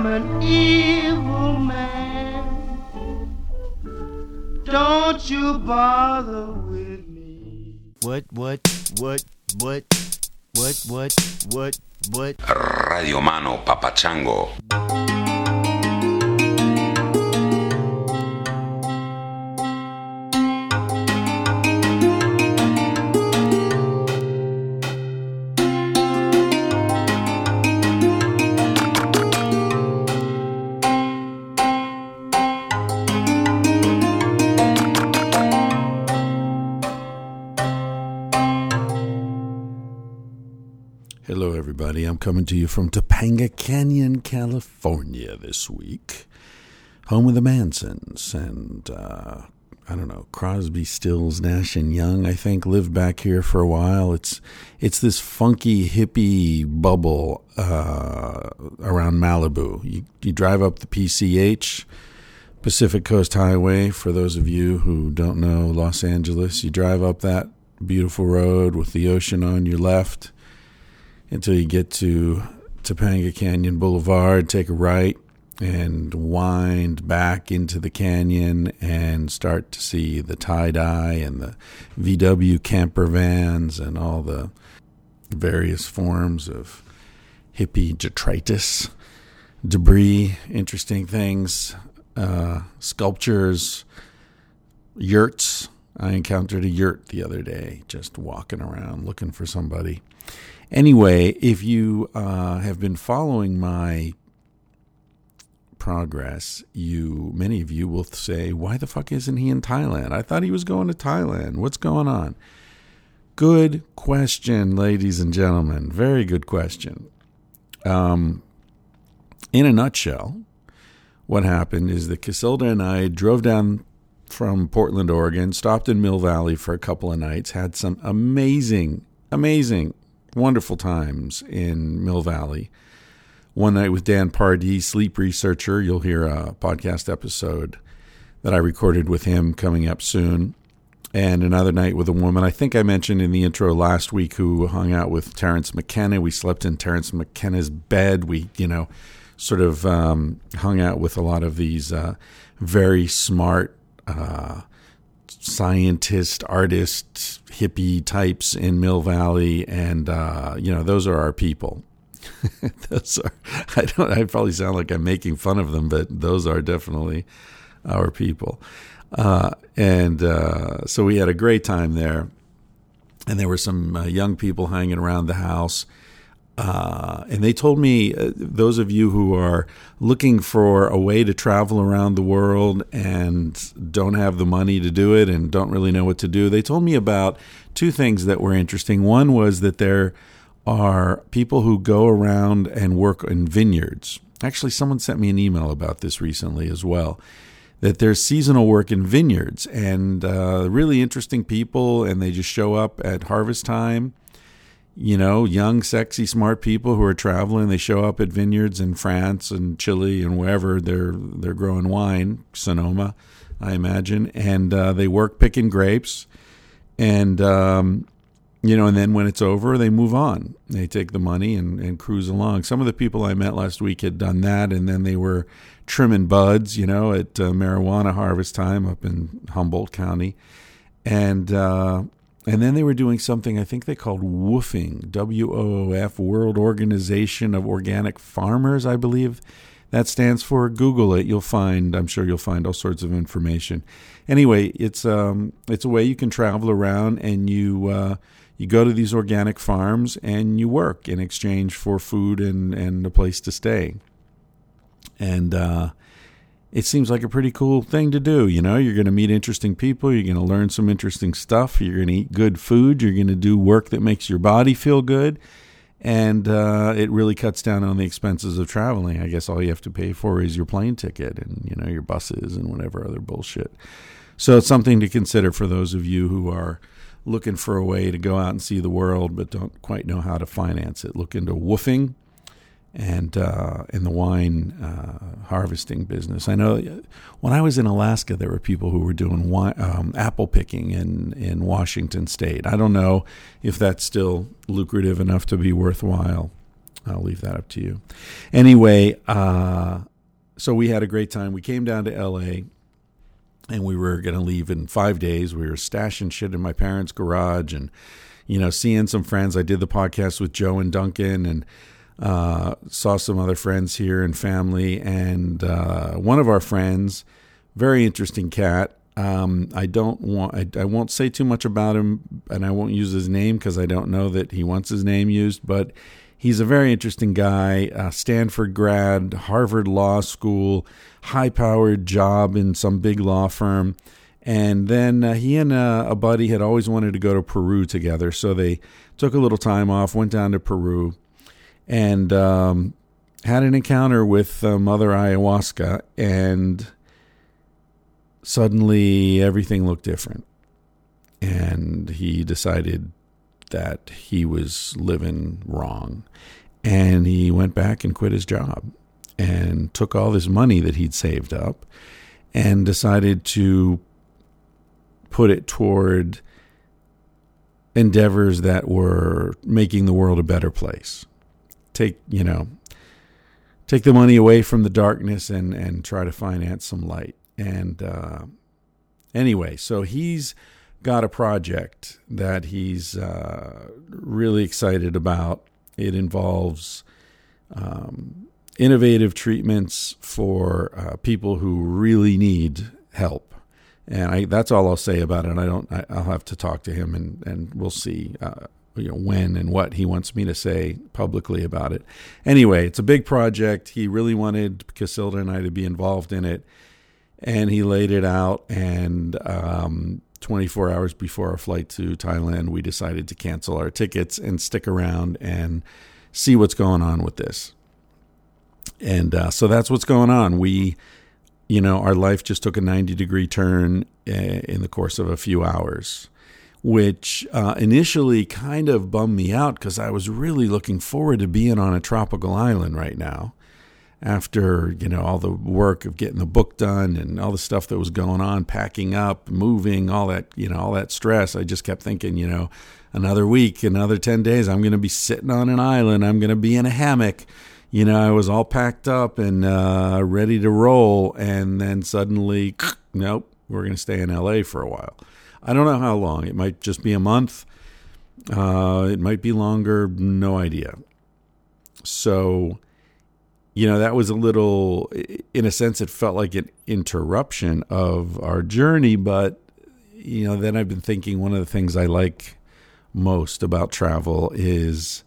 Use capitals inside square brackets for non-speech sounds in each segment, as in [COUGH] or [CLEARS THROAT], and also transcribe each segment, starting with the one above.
I'm an evil man. Don't you bother with me. What, what, what, what, what, what, what, what? Radio Mano Papachango. I'm coming to you from Topanga Canyon, California this week. Home of the Mansons and, uh, I don't know, Crosby, Stills, Nash and Young, I think, lived back here for a while. It's it's this funky hippie bubble uh, around Malibu. You, you drive up the PCH, Pacific Coast Highway, for those of you who don't know Los Angeles. You drive up that beautiful road with the ocean on your left until you get to Topanga Canyon Boulevard, take a right, and wind back into the canyon and start to see the tie dye and the VW camper vans and all the various forms of hippie detritus, debris, interesting things, uh, sculptures, yurts. I encountered a yurt the other day, just walking around looking for somebody. Anyway, if you uh, have been following my progress, you many of you will say, "Why the fuck isn't he in Thailand? I thought he was going to Thailand. What's going on?" Good question, ladies and gentlemen. Very good question. Um, in a nutshell, what happened is that Casilda and I drove down from Portland, Oregon, stopped in Mill Valley for a couple of nights, had some amazing, amazing wonderful times in Mill Valley. One night with Dan Pardi, sleep researcher. You'll hear a podcast episode that I recorded with him coming up soon. And another night with a woman I think I mentioned in the intro last week who hung out with Terence McKenna. We slept in Terence McKenna's bed. We, you know, sort of um, hung out with a lot of these uh, very smart uh, scientist, artist, hippie types in Mill Valley, and uh, you know those are our people. [LAUGHS] those are I don't I probably sound like I'm making fun of them, but those are definitely our people. Uh, and uh, so we had a great time there, and there were some uh, young people hanging around the house. Uh, and they told me, uh, those of you who are looking for a way to travel around the world and don't have the money to do it and don't really know what to do, they told me about two things that were interesting. One was that there are people who go around and work in vineyards. Actually, someone sent me an email about this recently as well. That there's seasonal work in vineyards and uh, really interesting people, and they just show up at harvest time you know, young, sexy, smart people who are traveling. They show up at vineyards in France and Chile and wherever they're they're growing wine, Sonoma, I imagine, and uh, they work picking grapes, and um, you know, and then when it's over, they move on. They take the money and, and cruise along. Some of the people I met last week had done that, and then they were trimming buds, you know, at uh, marijuana harvest time up in Humboldt County, and. Uh, and then they were doing something I think they called WOOFing, W O O F, World Organization of Organic Farmers, I believe that stands for. Google it, you'll find. I'm sure you'll find all sorts of information. Anyway, it's um, it's a way you can travel around and you uh, you go to these organic farms and you work in exchange for food and and a place to stay. And uh, it seems like a pretty cool thing to do. You know, you're going to meet interesting people, you're going to learn some interesting stuff, you're going to eat good food, you're going to do work that makes your body feel good, and uh, it really cuts down on the expenses of traveling. I guess all you have to pay for is your plane ticket and you know your buses and whatever other bullshit. So it's something to consider for those of you who are looking for a way to go out and see the world but don't quite know how to finance it. Look into woofing and uh, in the wine uh, harvesting business. I know when I was in Alaska, there were people who were doing wine, um, apple picking in in Washington State. I don't know if that's still lucrative enough to be worthwhile. I'll leave that up to you. Anyway, uh, so we had a great time. We came down to L.A. and we were going to leave in five days. We were stashing shit in my parents' garage and you know seeing some friends. I did the podcast with Joe and Duncan and uh, saw some other friends here and family. And uh, one of our friends, very interesting cat. Um, I don't want. I, I won't say too much about him, and I won't use his name because I don't know that he wants his name used. But he's a very interesting guy. Uh, Stanford grad, Harvard Law School, high-powered job in some big law firm. And then uh, he and uh, a buddy had always wanted to go to Peru together, so they took a little time off, went down to Peru and um, had an encounter with uh, Mother Ayahuasca, and suddenly everything looked different. And he decided that he was living wrong. And he went back and quit his job and took all this money that he'd saved up and decided to put it toward endeavors that were making the world a better place take you know take the money away from the darkness and and try to finance some light and uh, anyway so he's got a project that he's uh, really excited about it involves um, innovative treatments for uh, people who really need help and I, that's all I'll say about it. I don't. I, will have to talk to him, and, and we'll see. Uh, you know when and what he wants me to say publicly about it. Anyway, it's a big project. He really wanted Casilda and I to be involved in it, and he laid it out. And um, 24 hours before our flight to Thailand, we decided to cancel our tickets and stick around and see what's going on with this. And uh, so that's what's going on. We, you know, our life just took a 90 degree turn uh, in the course of a few hours which uh, initially kind of bummed me out because I was really looking forward to being on a tropical island right now. After you know all the work of getting the book done and all the stuff that was going on, packing up, moving, all that you know, all that stress, I just kept thinking, you know, another week, another ten days, I'm going to be sitting on an island, I'm going to be in a hammock, you know, I was all packed up and uh, ready to roll, and then suddenly, [CLEARS THROAT] nope, we're going to stay in LA for a while. I don't know how long. It might just be a month. Uh, it might be longer. No idea. So, you know, that was a little, in a sense, it felt like an interruption of our journey. But, you know, then I've been thinking one of the things I like most about travel is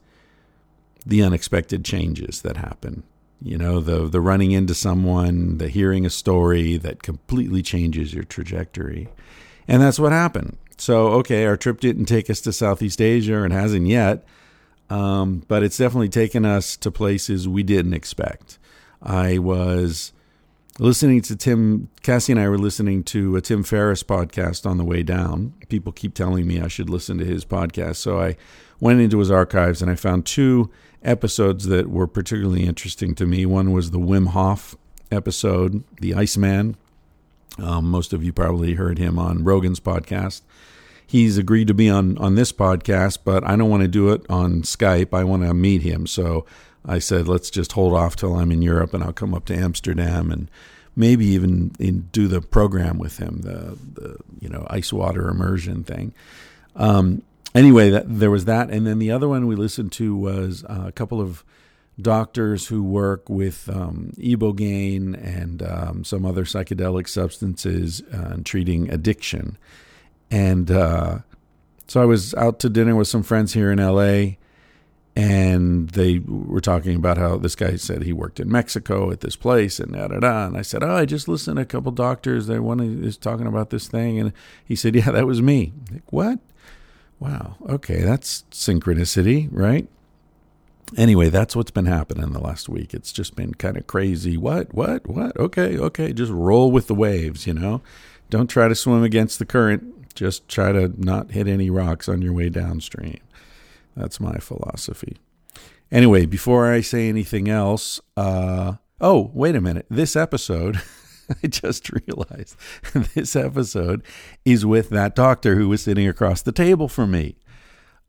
the unexpected changes that happen. You know, the the running into someone, the hearing a story that completely changes your trajectory. And that's what happened. So, okay, our trip didn't take us to Southeast Asia and hasn't yet, um, but it's definitely taken us to places we didn't expect. I was listening to Tim, Cassie and I were listening to a Tim Ferriss podcast on the way down. People keep telling me I should listen to his podcast. So I went into his archives and I found two episodes that were particularly interesting to me. One was the Wim Hof episode, The Iceman, um, most of you probably heard him on Rogan's podcast. He's agreed to be on, on this podcast, but I don't want to do it on Skype. I want to meet him. So I said, let's just hold off till I'm in Europe and I'll come up to Amsterdam and maybe even in, do the program with him, the, the you know ice water immersion thing. Um, anyway, that, there was that, and then the other one we listened to was uh, a couple of doctors who work with um, ibogaine and um, some other psychedelic substances uh, treating addiction. And uh, so I was out to dinner with some friends here in LA, and they were talking about how this guy said he worked in Mexico at this place and da da da. And I said, "Oh, I just listened to a couple doctors. They one is talking about this thing," and he said, "Yeah, that was me." Like, what? Wow. Okay, that's synchronicity, right? Anyway, that's what's been happening the last week. It's just been kind of crazy. What? What? What? Okay, okay. Just roll with the waves, you know? Don't try to swim against the current. Just try to not hit any rocks on your way downstream. That's my philosophy. Anyway, before I say anything else, uh, oh, wait a minute. This episode, [LAUGHS] I just realized [LAUGHS] this episode is with that doctor who was sitting across the table from me.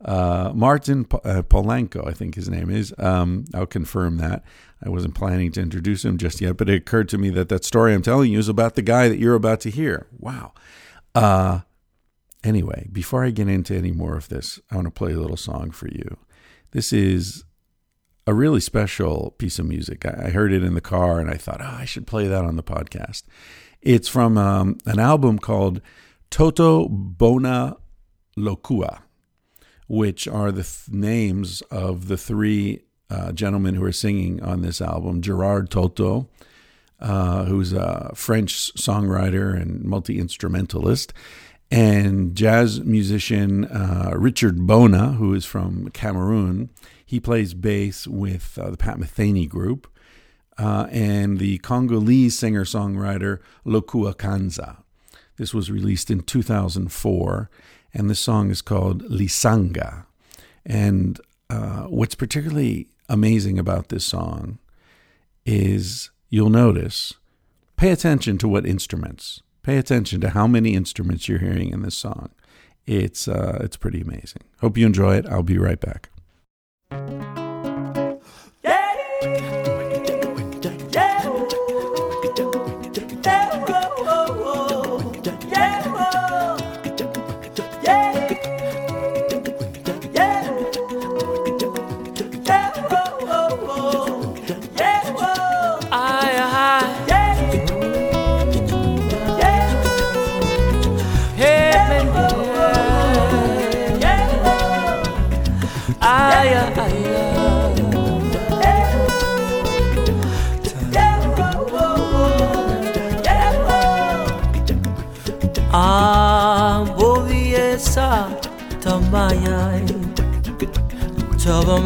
Uh, Martin uh, Polanco, I think his name is. Um, I'll confirm that. I wasn't planning to introduce him just yet, but it occurred to me that that story I'm telling you is about the guy that you're about to hear. Wow. Uh, anyway, before I get into any more of this, I want to play a little song for you. This is a really special piece of music. I I heard it in the car and I thought, oh, I should play that on the podcast. It's from um, an album called Toto Bona Lokua, which are the th- names of the three uh, gentlemen who are singing on this album Gerard Toto, uh, who's a French songwriter and multi instrumentalist, and jazz musician uh, Richard Bona, who is from Cameroon. He plays bass with uh, the Pat Metheny group, uh, and the Congolese singer songwriter Lokua Kanza. This was released in 2004, and the song is called Lisanga. And uh, what's particularly amazing about this song is you'll notice, pay attention to what instruments, pay attention to how many instruments you're hearing in this song. It's uh, it's pretty amazing. Hope you enjoy it. I'll be right back.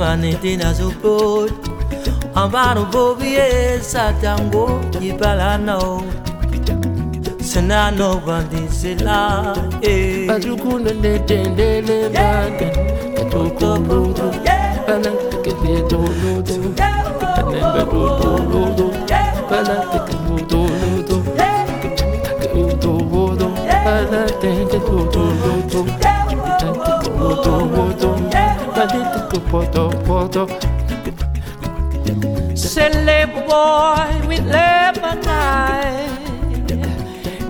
Tobamanitina Suput Amaro Boviesa Tango Ibalano. Senano Bandisila eh. Bazukuna de tendele bagan Katoko lodo Bala teke beto lodo Kanembe lodo lodo Bala teke poto Silly boy with Lebanon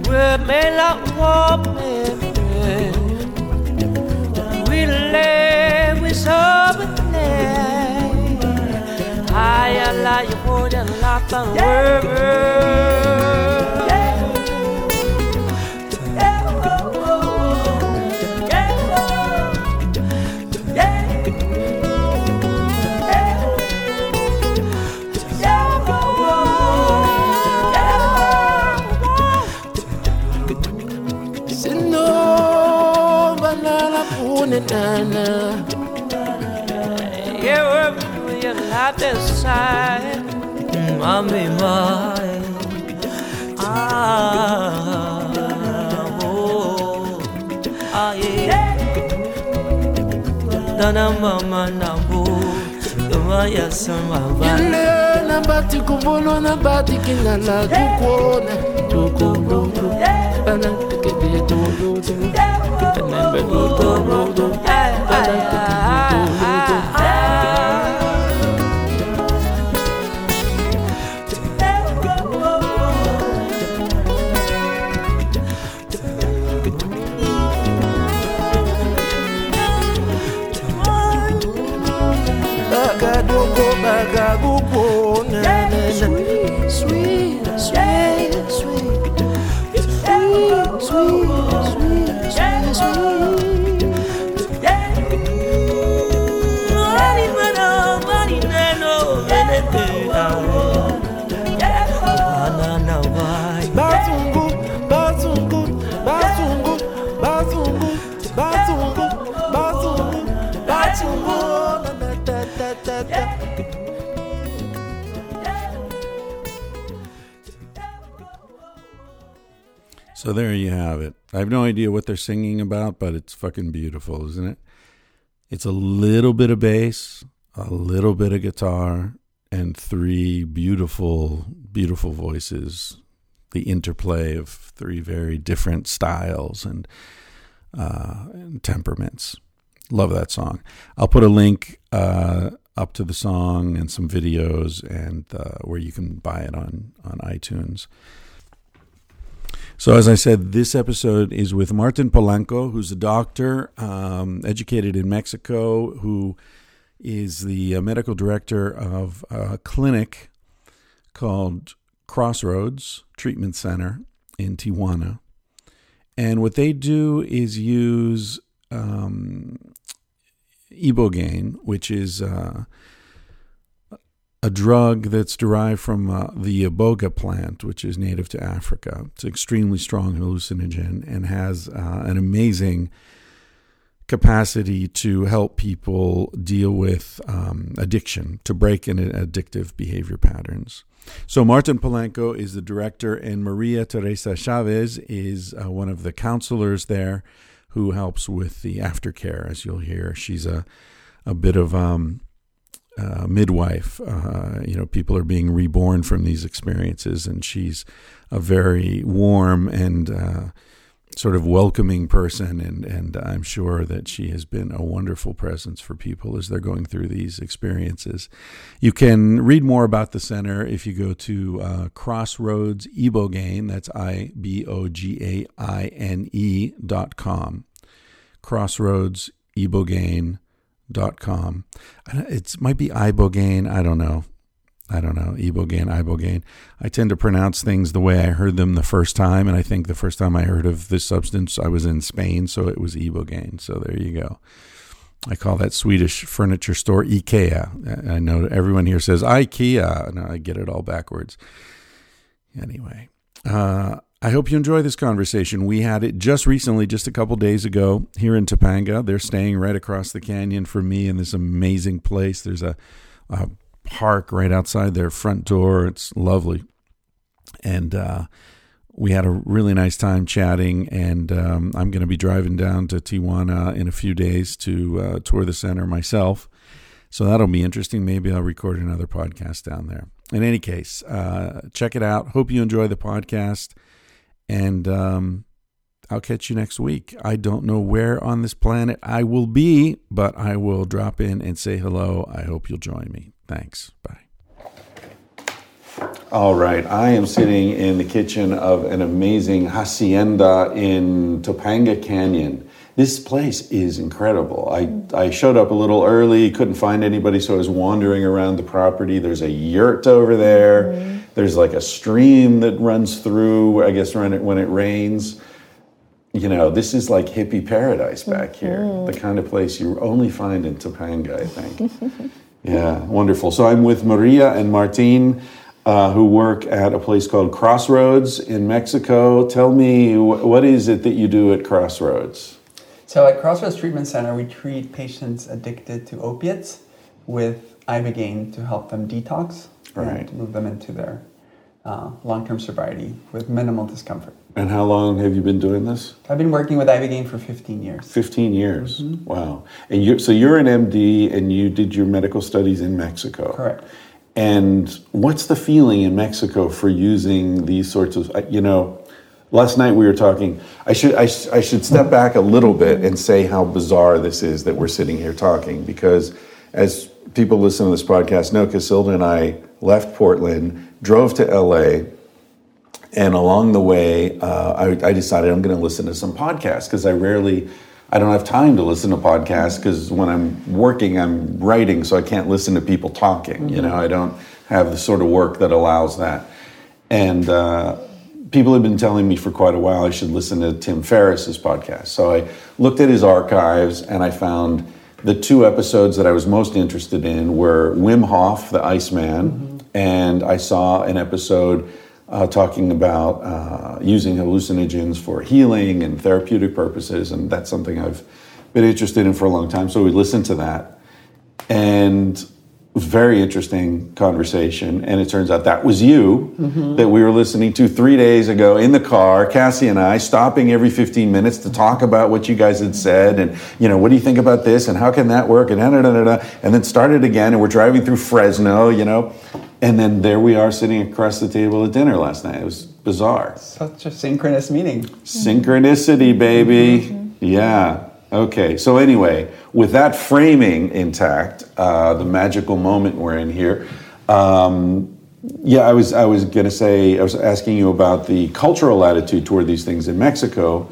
With me like woman We lay with something I like you more than life and world nana You were you like this side. Mommy mine Ah oh. Ah yeah. Dana mama nambu Duma ya sama bana Yule na bati kubono na bati kinala Tukone Tukolodo Bala teke beto lodo Kanembe lodo 哎呀哎呀 So there you have it. I have no idea what they're singing about, but it's fucking beautiful, isn't it? It's a little bit of bass, a little bit of guitar, and three beautiful, beautiful voices. The interplay of three very different styles and, uh, and temperaments. Love that song. I'll put a link uh, up to the song and some videos and uh, where you can buy it on on iTunes. So, as I said, this episode is with Martin Polanco, who's a doctor, um, educated in Mexico, who is the uh, medical director of a clinic called Crossroads Treatment Center in Tijuana. And what they do is use um, ibogaine, which is uh, a drug that's derived from uh, the iboga plant, which is native to Africa. It's an extremely strong hallucinogen and has uh, an amazing capacity to help people deal with um, addiction, to break in addictive behavior patterns. So, Martin Polanco is the director, and Maria Teresa Chavez is uh, one of the counselors there who helps with the aftercare, as you'll hear. She's a, a bit of um, uh, midwife. Uh, you know, people are being reborn from these experiences, and she's a very warm and uh, sort of welcoming person, and and I'm sure that she has been a wonderful presence for people as they're going through these experiences. You can read more about the center if you go to uh, Crossroads Ibogaine. That's I B O G A I N E dot com. Crossroads Ibogaine dot com. It might be ibogaine. I don't know. I don't know, ibogaine, ibogaine. I tend to pronounce things the way I heard them the first time, and I think the first time I heard of this substance, I was in Spain, so it was ibogaine. So there you go. I call that Swedish furniture store IKEA. I know everyone here says IKEA, and I get it all backwards. Anyway, uh, I hope you enjoy this conversation. We had it just recently, just a couple days ago, here in Topanga. They're staying right across the canyon from me in this amazing place. There's a, a park right outside their front door. It's lovely. And uh, we had a really nice time chatting. And um, I'm going to be driving down to Tijuana in a few days to uh, tour the center myself. So that'll be interesting. Maybe I'll record another podcast down there. In any case, uh, check it out. Hope you enjoy the podcast. And um, I'll catch you next week. I don't know where on this planet I will be, but I will drop in and say hello. I hope you'll join me. Thanks. Bye. All right. I am sitting in the kitchen of an amazing hacienda in Topanga Canyon. This place is incredible. I, I showed up a little early, couldn't find anybody, so I was wandering around the property. There's a yurt over there. There's like a stream that runs through, I guess, when it, when it rains. You know, this is like hippie paradise back here, mm-hmm. the kind of place you only find in Topanga, I think. [LAUGHS] Yeah, wonderful. So I'm with Maria and Martin, uh, who work at a place called Crossroads in Mexico. Tell me, wh- what is it that you do at Crossroads? So at Crossroads Treatment Center, we treat patients addicted to opiates with ibogaine to help them detox right. and move them into their uh, long-term sobriety with minimal discomfort. And how long have you been doing this? I've been working with Ibogaine for 15 years. 15 years. Mm-hmm. Wow. And you so you're an MD and you did your medical studies in Mexico. Correct. And what's the feeling in Mexico for using these sorts of you know, last night we were talking I should I, I should step back a little bit and say how bizarre this is that we're sitting here talking because as people listening to this podcast know Casilda and I left Portland, drove to LA and along the way, uh, I, I, decided I'm going to listen to some podcasts because I rarely, I don't have time to listen to podcasts because when I'm working, I'm writing, so I can't listen to people talking. Mm-hmm. You know, I don't have the sort of work that allows that. And uh, people have been telling me for quite a while I should listen to Tim Ferriss's podcast. So I looked at his archives and I found the two episodes that I was most interested in were Wim Hof, the Iceman, mm-hmm. And I saw an episode uh, talking about uh, using hallucinogens for healing and therapeutic purposes, and that's something I've been interested in for a long time. So we listened to that, and very interesting conversation. And it turns out that was you mm-hmm. that we were listening to three days ago in the car, Cassie and I, stopping every 15 minutes to talk about what you guys had said, and you know, what do you think about this, and how can that work, and da, da, da, da, and then started again, and we're driving through Fresno, you know and then there we are sitting across the table at dinner last night. It was bizarre. Such a synchronous meeting. Synchronicity, baby. Mm-hmm. Yeah. Okay, so anyway, with that framing intact, uh, the magical moment we're in here. Um, yeah, I was I was gonna say I was asking you about the cultural attitude toward these things in Mexico.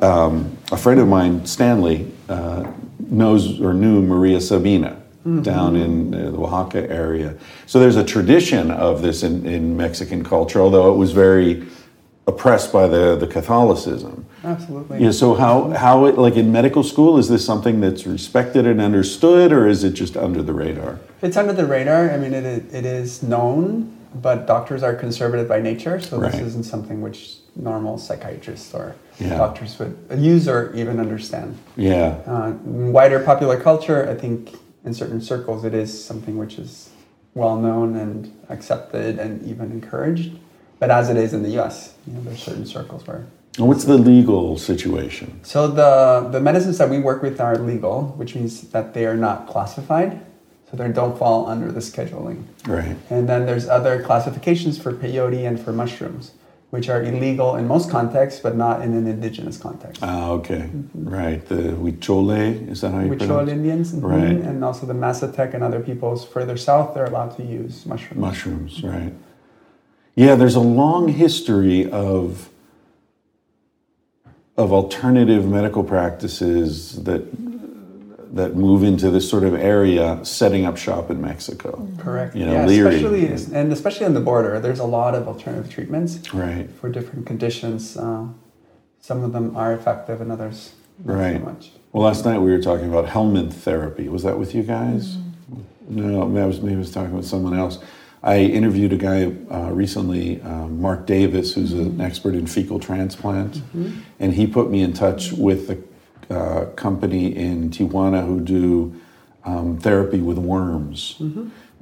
Um, a friend of mine, Stanley, uh, knows or knew Maria Sabina down in uh, the Oaxaca area. So there's a tradition of this in, in Mexican culture, although it was very oppressed by the, the Catholicism. Absolutely. Yeah, so how, how it, like in medical school, is this something that's respected and understood, or is it just under the radar? It's under the radar. I mean, it, it is known, but doctors are conservative by nature, so this isn't something which normal psychiatrists or Yeah. doctors would use or even understand. Yeah, Uh, wider popular culture, I think in certain circles, it is something which is well known and accepted and even encouraged. But as it is in the U.S., you know, there's certain circles where. and what's the legal situation? So the the medicines that we work with are legal, which means that they are not classified, so they don't fall under the scheduling. Right. And then there's other classifications for peyote and for mushrooms, which are illegal in most contexts, but not in an indigenous context. Ah, okay. Right. The Huichole, is that how you Huichol pronounce it? Indians, mhm, Right. and also the Mazatec and other peoples further south, they're allowed to use mushrooms. Mushrooms, right. Yeah, there's a long history of of alternative medical practices that that move into this sort of area setting up shop in Mexico. Correct. You know, yeah, Leary. especially and especially on the border, there's a lot of alternative treatments Right. for different conditions. Uh, some of them are effective, and others not Right. so much. Well, last night we were talking about helminth therapy. Was that with you guys? No, maybe I was, maybe I was talking with someone else. I interviewed a guy uh, recently, um, Mark Davis, who's an expert in fecal transplant, and he put me in touch with a uh, company in Tijuana who do um, therapy with worms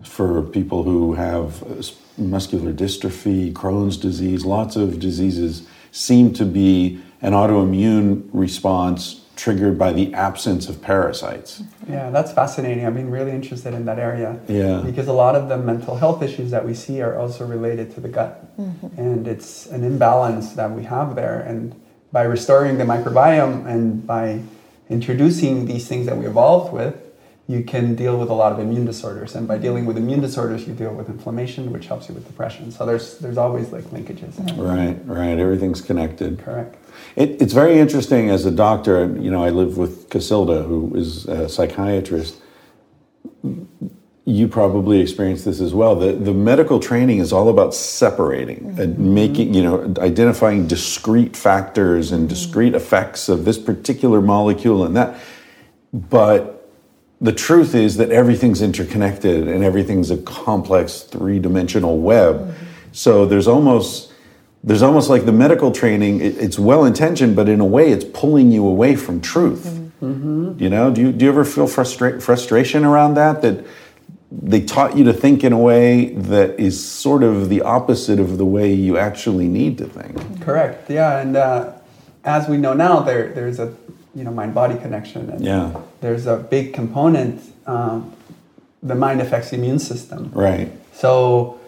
for people who have uh, muscular dystrophy, Crohn's disease, lots of diseases seem to be an autoimmune response triggered by the absence of parasites. Yeah, that's fascinating. I've been really interested in that area. Yeah. Because a lot of the mental health issues that we see are also related to the gut. And it's an imbalance that we have there. And by restoring the microbiome and by introducing these things that we evolved with, you can deal with a lot of immune disorders. And by dealing with immune disorders, you deal with inflammation, which helps you with depression. So there's there's always like linkages. Right, right. Everything's connected. Correct. It, it's very interesting as a doctor. You know, I live with Casilda, who is a psychiatrist. You probably experienced this as well. The, the medical training is all about separating and mm-hmm. making, you know, identifying discrete factors and mm-hmm. discrete effects of this particular molecule and that. But the truth is that everything's interconnected and everything's a complex three-dimensional web. Mm-hmm. So there's almost there's almost like the medical training. It, it's well intentioned, but in a way, it's pulling you away from truth. You know, do you do you ever feel frustra- frustration around that? That they taught you to think in a way that is sort of the opposite of the way you actually need to think. Correct. Yeah, and uh, as we know now, there there's a you know mind body connection, and Yeah. there's a big component. Um, the mind affects the immune system. Right. So,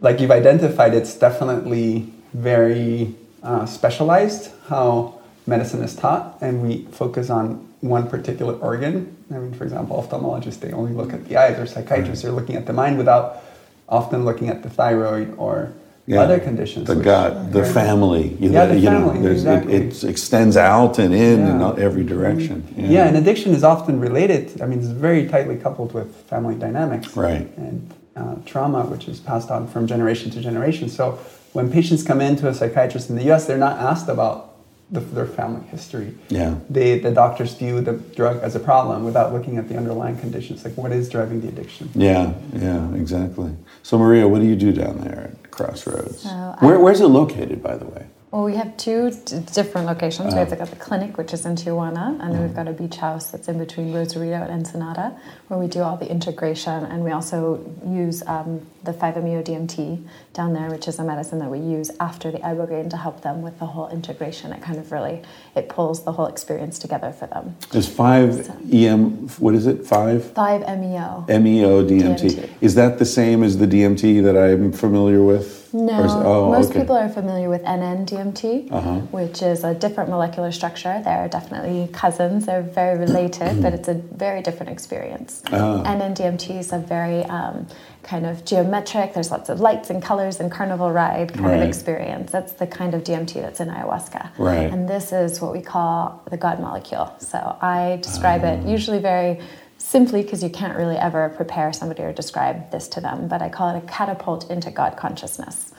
like you've identified, it's definitely very uh, specialized how medicine is taught, and we focus on one particular organ. I mean, for example, ophthalmologists they only look at the eyes, or psychiatrists are looking at the mind without often looking at the thyroid or other conditions. The gut, the family. You, Yeah, the you know, family, there's- exactly. it, it extends out and in in Yeah. all- every direction. Yeah. and addiction is often related. I mean, it's very tightly coupled with family dynamics Right. and uh, trauma, which is passed on from generation to generation. So when patients come into a psychiatrist in the U.S., they're not asked about the, their family history. Yeah. They, the doctors view the drug as a problem without looking at the underlying conditions, like what is driving the addiction. Yeah, yeah, exactly. So, Maria, what do you do down there at Crossroads? So Where, where's it located, by the way? Well, we have two d- different locations. Oh. We have got the clinic, which is in Tijuana, and then we've got a beach house that's in between Rosarito and Ensenada, where we do all the integration. And we also use um, the 5-MeO DMT down there, which is a medicine that we use after the ibogaine to help them with the whole integration. It kind of really it pulls the whole experience together for them. There's five EM, what is it? Five 5-MeO. MEO DMT. DMT. Is that the same as the DMT that I'm familiar with? No, is- oh, most okay. people are familiar with NN-DMT, Uh-huh. which is a different molecular structure. They're definitely cousins. They're very related, but it's a very different experience. Ah. NN-DMT is a very um, kind of geometric. There's lots of lights and colors and carnival ride kind Right. of experience. That's the kind of DMT that's in ayahuasca. Right. And this is what we call the God molecule. So I describe Ah. it usually very simply because you can't really ever prepare somebody or describe this to them, but I call it a catapult into God consciousness,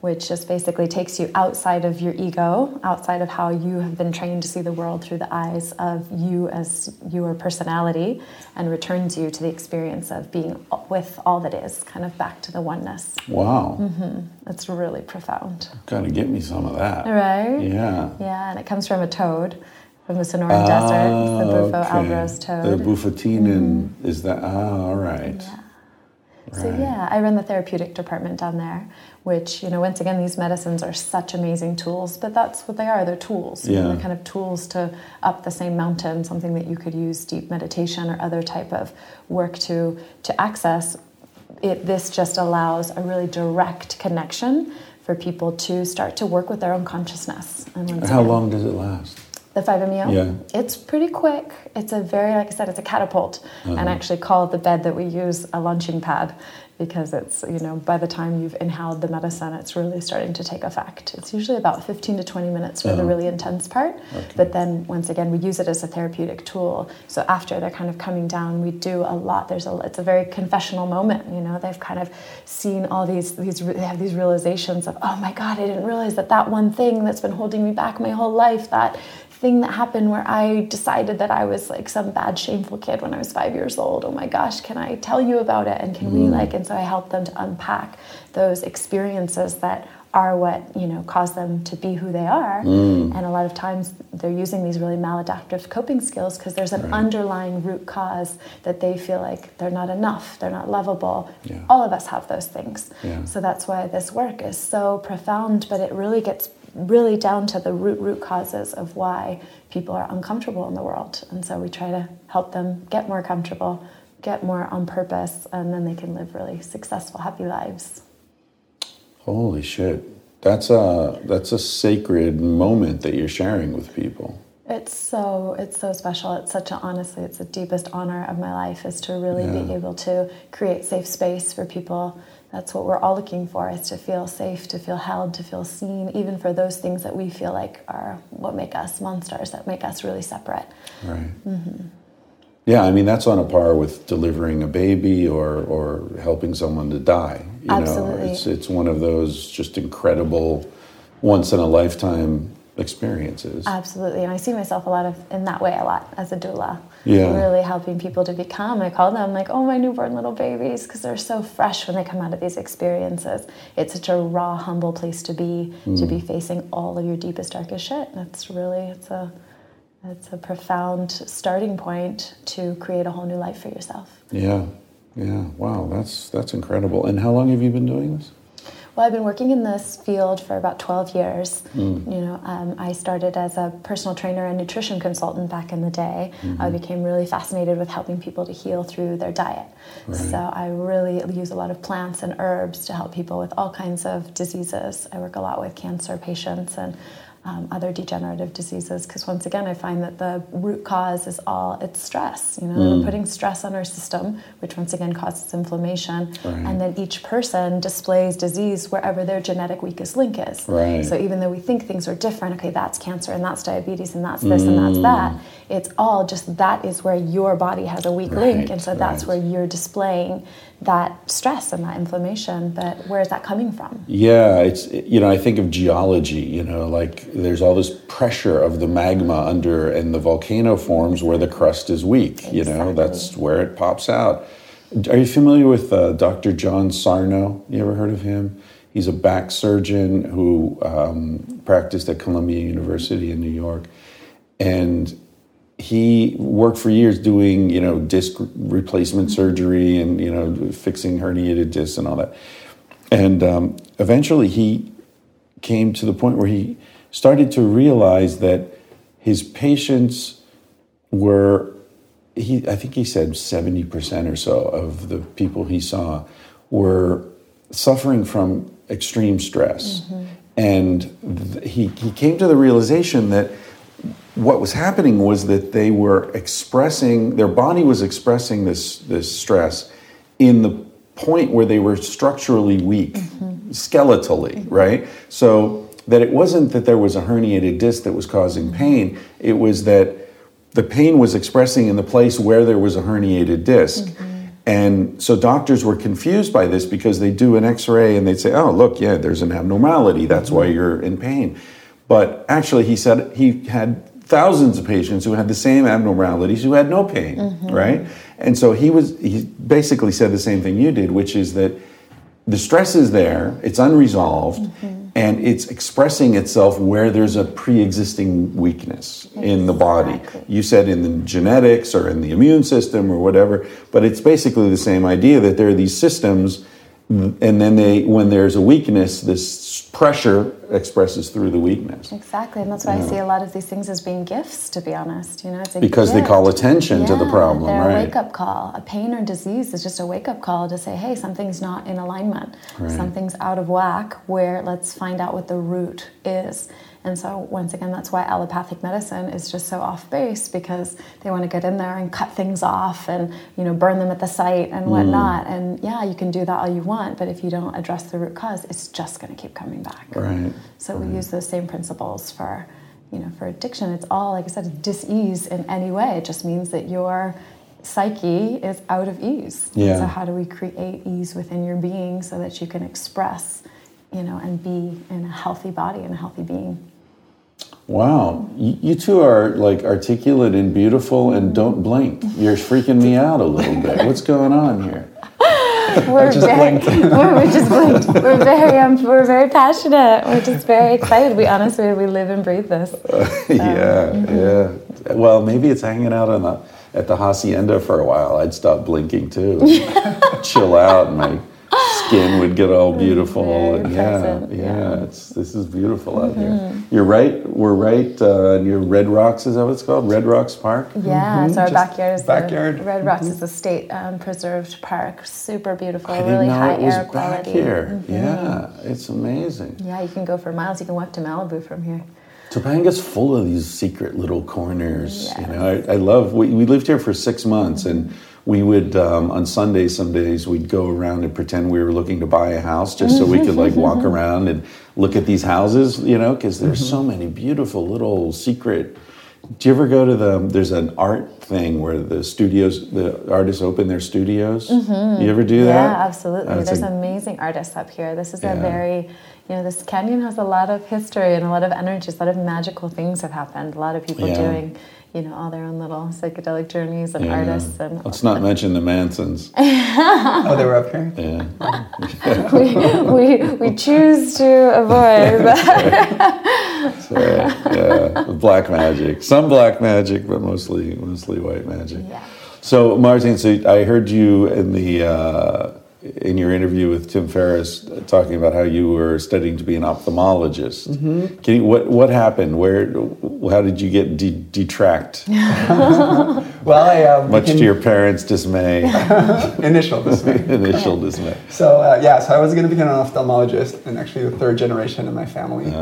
which just basically takes you outside of your ego, outside of how you have been trained to see the world through the eyes of you as your personality, and returns you to the experience of being with all that is, kind of back to the oneness. Wow. It's really profound. Gotta get me some of that. Right? Yeah. Yeah, and it comes from a toad from the Sonoran Desert, the Bufo Ah, okay. toad. Mm-hmm. The bufotenin is that? Ah, all right. So Right. yeah, I run the therapeutic department down there, which you know, once again, these medicines are such amazing tools. But that's what they are. They're tools. You know, Yeah. They're kind of tools to up the same mountain. Something that you could use deep meditation or other type of work to to access. It this just allows a really direct connection for people to start to work with their own consciousness. And How again, long does it last? the 5-MeO? Yeah. It's pretty quick. It's a very, like I said, it's a catapult. And uh-huh. I actually call the bed that we use a launching pad because it's, you know, by the time you've inhaled the medicine, it's really starting to take effect. It's usually about 15 to 20 minutes for the oh. really intense part. But then, once again, we use it as a therapeutic tool. So after they're kind of coming down, we do a lot. There's a, it's a very confessional moment, you know. They've kind of seen all these, these, they have these realizations of, oh my God, I didn't realize that that one thing that's been holding me back my whole life, that thing that happened where I decided that I was like some bad, shameful kid when I was five years old. Oh my gosh, can I tell you about it? And can we mm. like, and so I help them to unpack those experiences that are what, you know, cause them to be who they are. Mm. And a lot of times they're using these really maladaptive coping skills because there's an underlying root cause that they feel like they're not enough, they're not lovable. Yeah. All of us have those things. Yeah. So that's why this work is so profound, but it really gets really down to the root root causes of why people are uncomfortable in the world. And so we try to help them get more comfortable, get more on purpose, and then they can live really successful, happy lives. Holy shit. That's a that's a sacred moment that you're sharing with people. It's so it's so special. It's such a honestly, it's the deepest honor of my life is to really be able to create safe space for people. That's what we're all looking for is to feel safe, to feel held, to feel seen, even for those things that we feel like are what make us monsters, that make us really separate. Right. Mm-hmm. Yeah, I mean that's on a par with delivering a baby or or helping someone to die. You Absolutely. know, it's it's one of those just incredible once in a lifetime experiences. Absolutely, and I see myself a lot of in that way a lot as a doula. Yeah. really helping people to become. I call them like, oh, my newborn little babies, because they're so fresh when they come out of these experiences. It's such a raw, humble place to be to be mm. facing all of your deepest, darkest shit. It's really it's a it's a profound starting point to create a whole new life for yourself. Yeah. Yeah. Wow, that's that's incredible. And how long have you been doing this? Well, I've been working in this field for about 12 years. You know, um, I started as a personal trainer and nutrition consultant back in the day. I became really fascinated with helping people to heal through their diet. So I really use a lot of plants and herbs to help people with all kinds of diseases. I work a lot with cancer patients and um, other degenerative diseases because once again i find that the root cause is all it's stress you know we're putting stress on our system which once again causes inflammation Right. and then each person displays disease wherever their genetic weakest link is Right. so even though we think things are different okay that's cancer and that's diabetes and that's this and that's that it's all just that is where your body has a weak link and so that's right. where you're displaying that stress and that inflammation but where is that coming from Yeah, it's you know I think of geology. You know, like there's all this pressure of the magma under, and the volcano forms where the crust is weak. You know, that's where it pops out. Are you familiar with uh, Dr. John Sarno? You ever heard of him? He's a back surgeon who um, practiced at Columbia University in New York, and he worked for years doing you know disc replacement surgery and you know fixing herniated discs and all that and um, eventually he came to the point where he started to realize that his patients were he i think he said 70% or so of the people he saw were suffering from extreme stress. And th- he, he came to the realization that what was happening was that they were expressing, their body was expressing this, this stress in the point where they were structurally weak, mm-hmm. skeletally, mm-hmm. right? So that it wasn't that there was a herniated disc that was causing mm-hmm. pain, it was that the pain was expressing in the place where there was a herniated disk And so doctors were confused by this because they do an x ray and they'd say, oh, look, yeah, there's an abnormality. That's why you're in pain. But actually, he said he had thousands of patients who had the same abnormalities who had no pain, mm-hmm. right? And so he was, he basically said the same thing you did, which is that the stress is there, it's unresolved, mm-hmm. and it's expressing itself where there's a pre existing weakness in the body. You said in the genetics or in the immune system or whatever, but it's basically the same idea that there are these systems, and then they, when there's a weakness, this pressure expresses through the weakness. Exactly, and that's why I see a lot of these things as being gifts. To be honest, you know, it's a Because they call attention to the Yeah, problem, they're right. a wake-up call. A pain or disease is just a wake-up call to say, "Hey, something's not in alignment. Right. Something's out of whack. Where let's find out what the root is." And so, once again, that's why allopathic medicine is just so off base because they want to get in there and cut things off and you know burn them at the site and whatnot. Mm. And yeah, you can do that all you want, but if you don't address the root cause, it's just going to keep coming back. Right. So we use those same principles for, you know, for addiction. It's all, like I said, dis-ease in any way. It just means that your psyche is out of ease. Yeah. So how do we create ease within your being so that you can express, you know, and be in a healthy body and a healthy being? Wow, you, two are like articulate and beautiful, and mm-hmm. don't blink. You're freaking me out a little bit. What's going on here? [LAUGHS] We're just very, [LAUGHS] we're, we just blinked. We're very, um, we're very passionate. We're just very excited. We honestly, we live and breathe this. [LAUGHS] yeah, um, mm-hmm. yeah. Well, maybe it's hanging out on the at the hacienda for a while. I'd stop blinking too, chill out, and my skin would get all beautiful. And yeah, yeah. Mm-hmm. It's this is beautiful out here. You're right. We're right uh, near Red Rocks. Is that what it's called? Red Rocks Park. Yeah, so our Just backyard is backyard. the Red Rocks is a state um, preserved park. Super beautiful, I didn't really know high it was air back quality. here. Mhm. Yeah, it's amazing. Yeah, you can go for miles. You can walk to Malibu from here. Topanga's full of these secret little corners. You know, I, I love. We, we lived here for six months, and we would um, on Sundays. Some days we'd go around and pretend we were looking to buy a house, just so we could like [LAUGHS] walk around and look at these houses. You know, because there's so many beautiful little secret. Do you ever go to the? There's an art thing where the studios, the artists open their studios. You ever do that? Yeah, absolutely. That's There's a- amazing artists up here. This is Yeah. a very, you know, this canyon has a lot of history and a lot of energies. A lot of magical things have happened. A lot of people Yeah. doing, you know, all their own little psychedelic journeys and Yeah. artists and Let's not mention the Mansons. [LAUGHS] Oh, they were up here. Yeah. [LAUGHS] we, we, we choose to avoid. Right. [LAUGHS] Yeah, black magic. Some black magic, but mostly mostly white magic. Yeah. So, Martin, so I heard you in the uh, in your interview with Tim Ferriss talking about how you were studying to be an ophthalmologist. Mm-hmm. Can you, what what happened? Where? How did you get de- detract? [LAUGHS] Well, I uh, Much to your parents' dismay, [LAUGHS] initial dismay. [LAUGHS] initial dismay. So uh, yeah, so I was going to become an ophthalmologist, and actually the third generation in my family.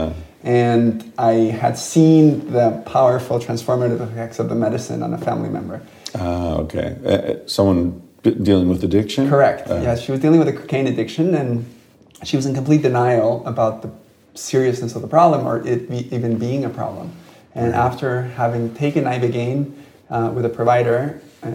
And I had seen the powerful transformative effects of the medicine on a family member. Ah, okay. Uh, Uh, someone d- dealing with addiction. Correct. Uh, yeah, she was dealing with a cocaine addiction, and she was in complete denial about the seriousness of the problem or it be, even being a problem. And after having taken ibogaine uh, with a provider, uh,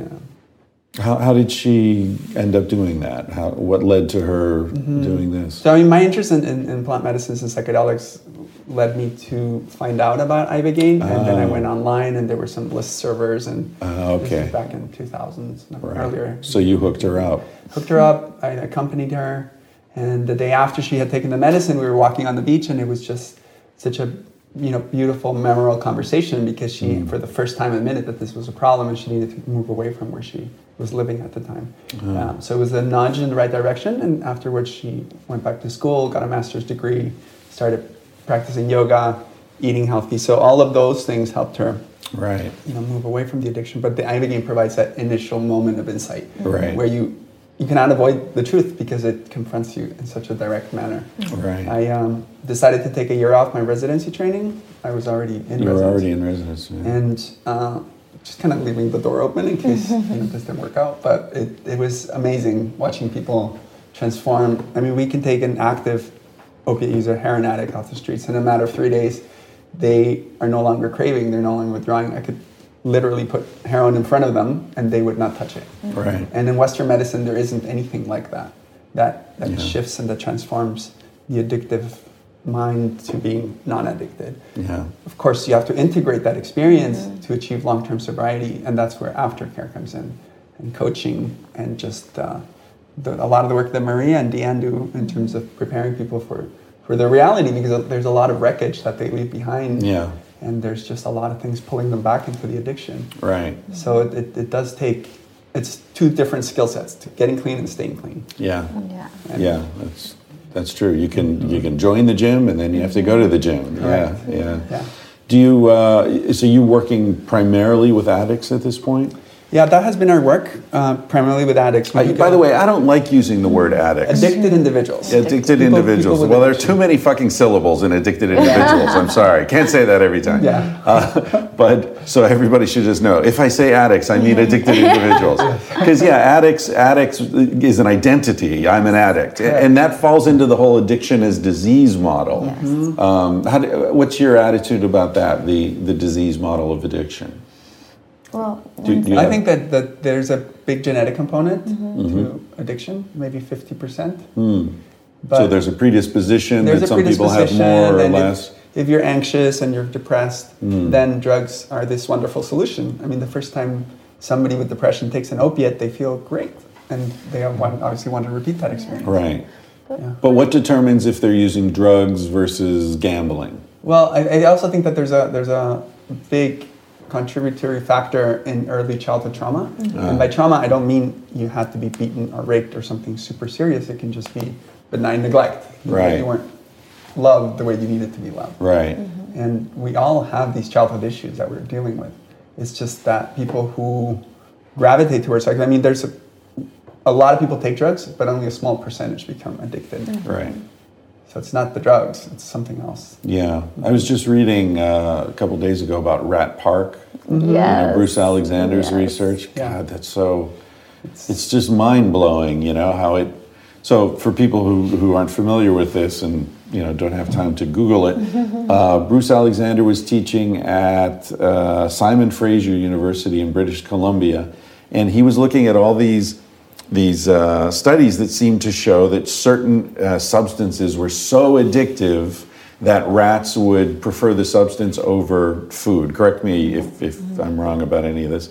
How, how did she end up doing that? How, what led to her doing this? So I mean, my interest in, in, in plant medicines and psychedelics led me to find out about ibogaine, and then I went online, and there were some list servers, and Ah, this okay. back in 2000s, no, Right. earlier. So you hooked her up. Hooked her up. I accompanied her, and the day after she had taken the medicine, we were walking on the beach, and it was just such a you know beautiful, memorable conversation because she, Mm. for the first time, admitted that this was a problem, and she needed to move away from where she was living at the time. Uh-huh. Um, so it was a nudge in the right direction, and afterwards she went back to school, got a master's degree, started practicing yoga, eating healthy. So all of those things helped her Right. you know move away from the addiction but the ibogaine provides that initial moment of insight Right. where you you cannot avoid the truth because it confronts you in such a direct manner. Right. I um, decided to take a year off my residency training. I was already in you were residency. already in residence. yeah. and uh, just kind of leaving the door open in case [LAUGHS] you know, this didn't work out. But it, it was amazing watching people transform. I mean, we can take an active opiate user, heroin addict off the streets in a matter of three days. They are no longer craving, they're no longer withdrawing. I could literally put heroin in front of them and they would not touch it. Right. And in Western medicine, there isn't anything like that. That, that Yeah. shifts and that transforms the addictive mind to being non addicted Yeah. of course, you have to integrate that experience to achieve long term sobriety, and that's where aftercare comes in, and coaching, and just uh, the, a lot of the work that Maria and Deanne do in terms of preparing people for, for their reality, because there's a lot of wreckage that they leave behind, Yeah. And there's just a lot of things pulling them back into the addiction. Right. So it, it, it does take, it's two different skill sets, to getting clean and staying clean. Yeah. Yeah. And- Yeah. That's that's true. You can you can join the gym and then you have to go to the gym. Yeah. Yeah. Yeah. Do you uh, so you working primarily with addicts at this point? Yeah, that has been our work, uh, primarily with addicts. I, by the way, I don't like using the word addicts. addicted individuals. Addicted People- individuals. people with well, there are too many fucking syllables in addicted individuals. I'm sorry. Can't say that every time. Yeah. Uh, but so everybody should just know. If I say addicts, I mean addicted individuals. [LAUGHS] Because yeah, addicts addicts is an identity. I'm an addict, and that falls into the whole addiction as disease model. Yes. Um, how do, what's your attitude about that? The the disease model of addiction. Well, Do, do I have- think that, that there's a big genetic component Mm-hmm. to addiction, maybe 50%. Hmm. But so there's a predisposition there's that a some people have more or less. If, if you're anxious and you're depressed, then drugs are this wonderful solution. I mean, the first time somebody with depression takes an opiate, they feel great. And they have one, obviously want to repeat that experience. Right. Yeah. But what determines if they're using drugs versus gambling? Well, I, I also think that there's a there's a big contributory factor in early childhood trauma. Mm-hmm. And by trauma, I don't mean you had to be beaten or raped or something super serious. It can just be benign neglect. You Right. You weren't loved the way you needed to be loved. Right. Mm-hmm. And we all have these childhood issues that we're dealing with. It's just that people who gravitate towards drugs, I mean, there's a, a lot of people take drugs, but only a small percentage become addicted. Mm-hmm. Right. So it's not the drugs, it's something else. Yeah. I was just reading uh, a couple days ago about Rat Park. Yes. Bruce Alexander's Yes. research. God, that's so. It's just mind blowing. You know how it. So for people who, who aren't familiar with this and you know don't have time to Google it, [LAUGHS] uh, Bruce Alexander was teaching at uh, Simon Fraser University in British Columbia, and he was looking at all these these uh, studies that seemed to show that certain uh, substances were so addictive that rats would prefer the substance over food. Correct me if, if I'm wrong about any of this.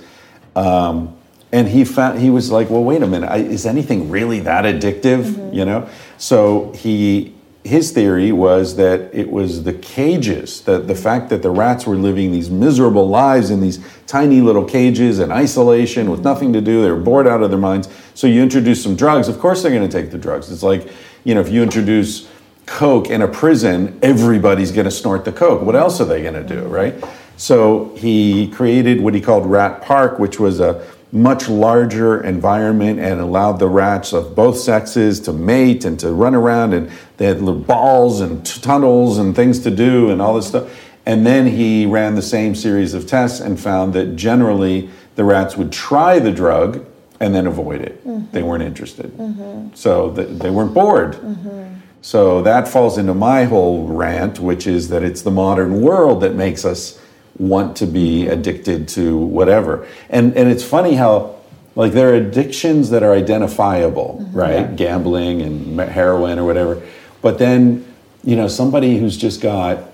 Um, and he found he was like, well, wait a minute, I, is anything really that addictive? You know, so he his theory was that it was the cages, that the fact that the rats were living these miserable lives in these tiny little cages in isolation with nothing to do. They were bored out of their minds. So you introduce some drugs, of course they're going to take the drugs. It's like, you know, if you introduce coke in a prison, everybody's going to snort the coke. What else are they going to do, right? So he created what he called Rat Park, which was a much larger environment and allowed the rats of both sexes to mate and to run around and they had little balls and t- tunnels and things to do and all this stuff. And then he ran the same series of tests and found that generally the rats would try the drug and then avoid it. Mm-hmm. They weren't interested. Mm-hmm. So th- they weren't bored mm-hmm. So that falls into my whole rant which is that it's the modern world that makes us want to be addicted to whatever. And and it's funny how like there are addictions that are identifiable, mm-hmm. right? Gambling and heroin or whatever. But then, you know, somebody who's just got,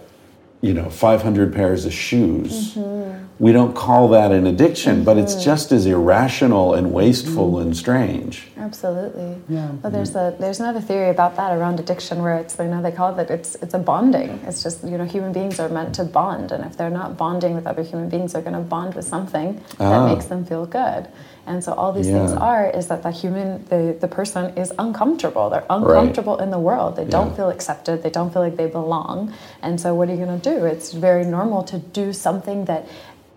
you know, 500 pairs of shoes, mm-hmm. We don't call that an addiction, but it's mm. just as irrational and wasteful mm. and strange. Absolutely. Yeah. Well, there's mm-hmm. a there's another theory about that around addiction where it's you know they call it it's it's a bonding. It's just you know human beings are meant to bond, and if they're not bonding with other human beings, they're going to bond with something Ah. that makes them feel good. And so all these things are is that the human the the person is uncomfortable. They're uncomfortable in the world. They don't Yeah. feel accepted. They don't feel like they belong. And so what are you going to do? It's very normal to do something that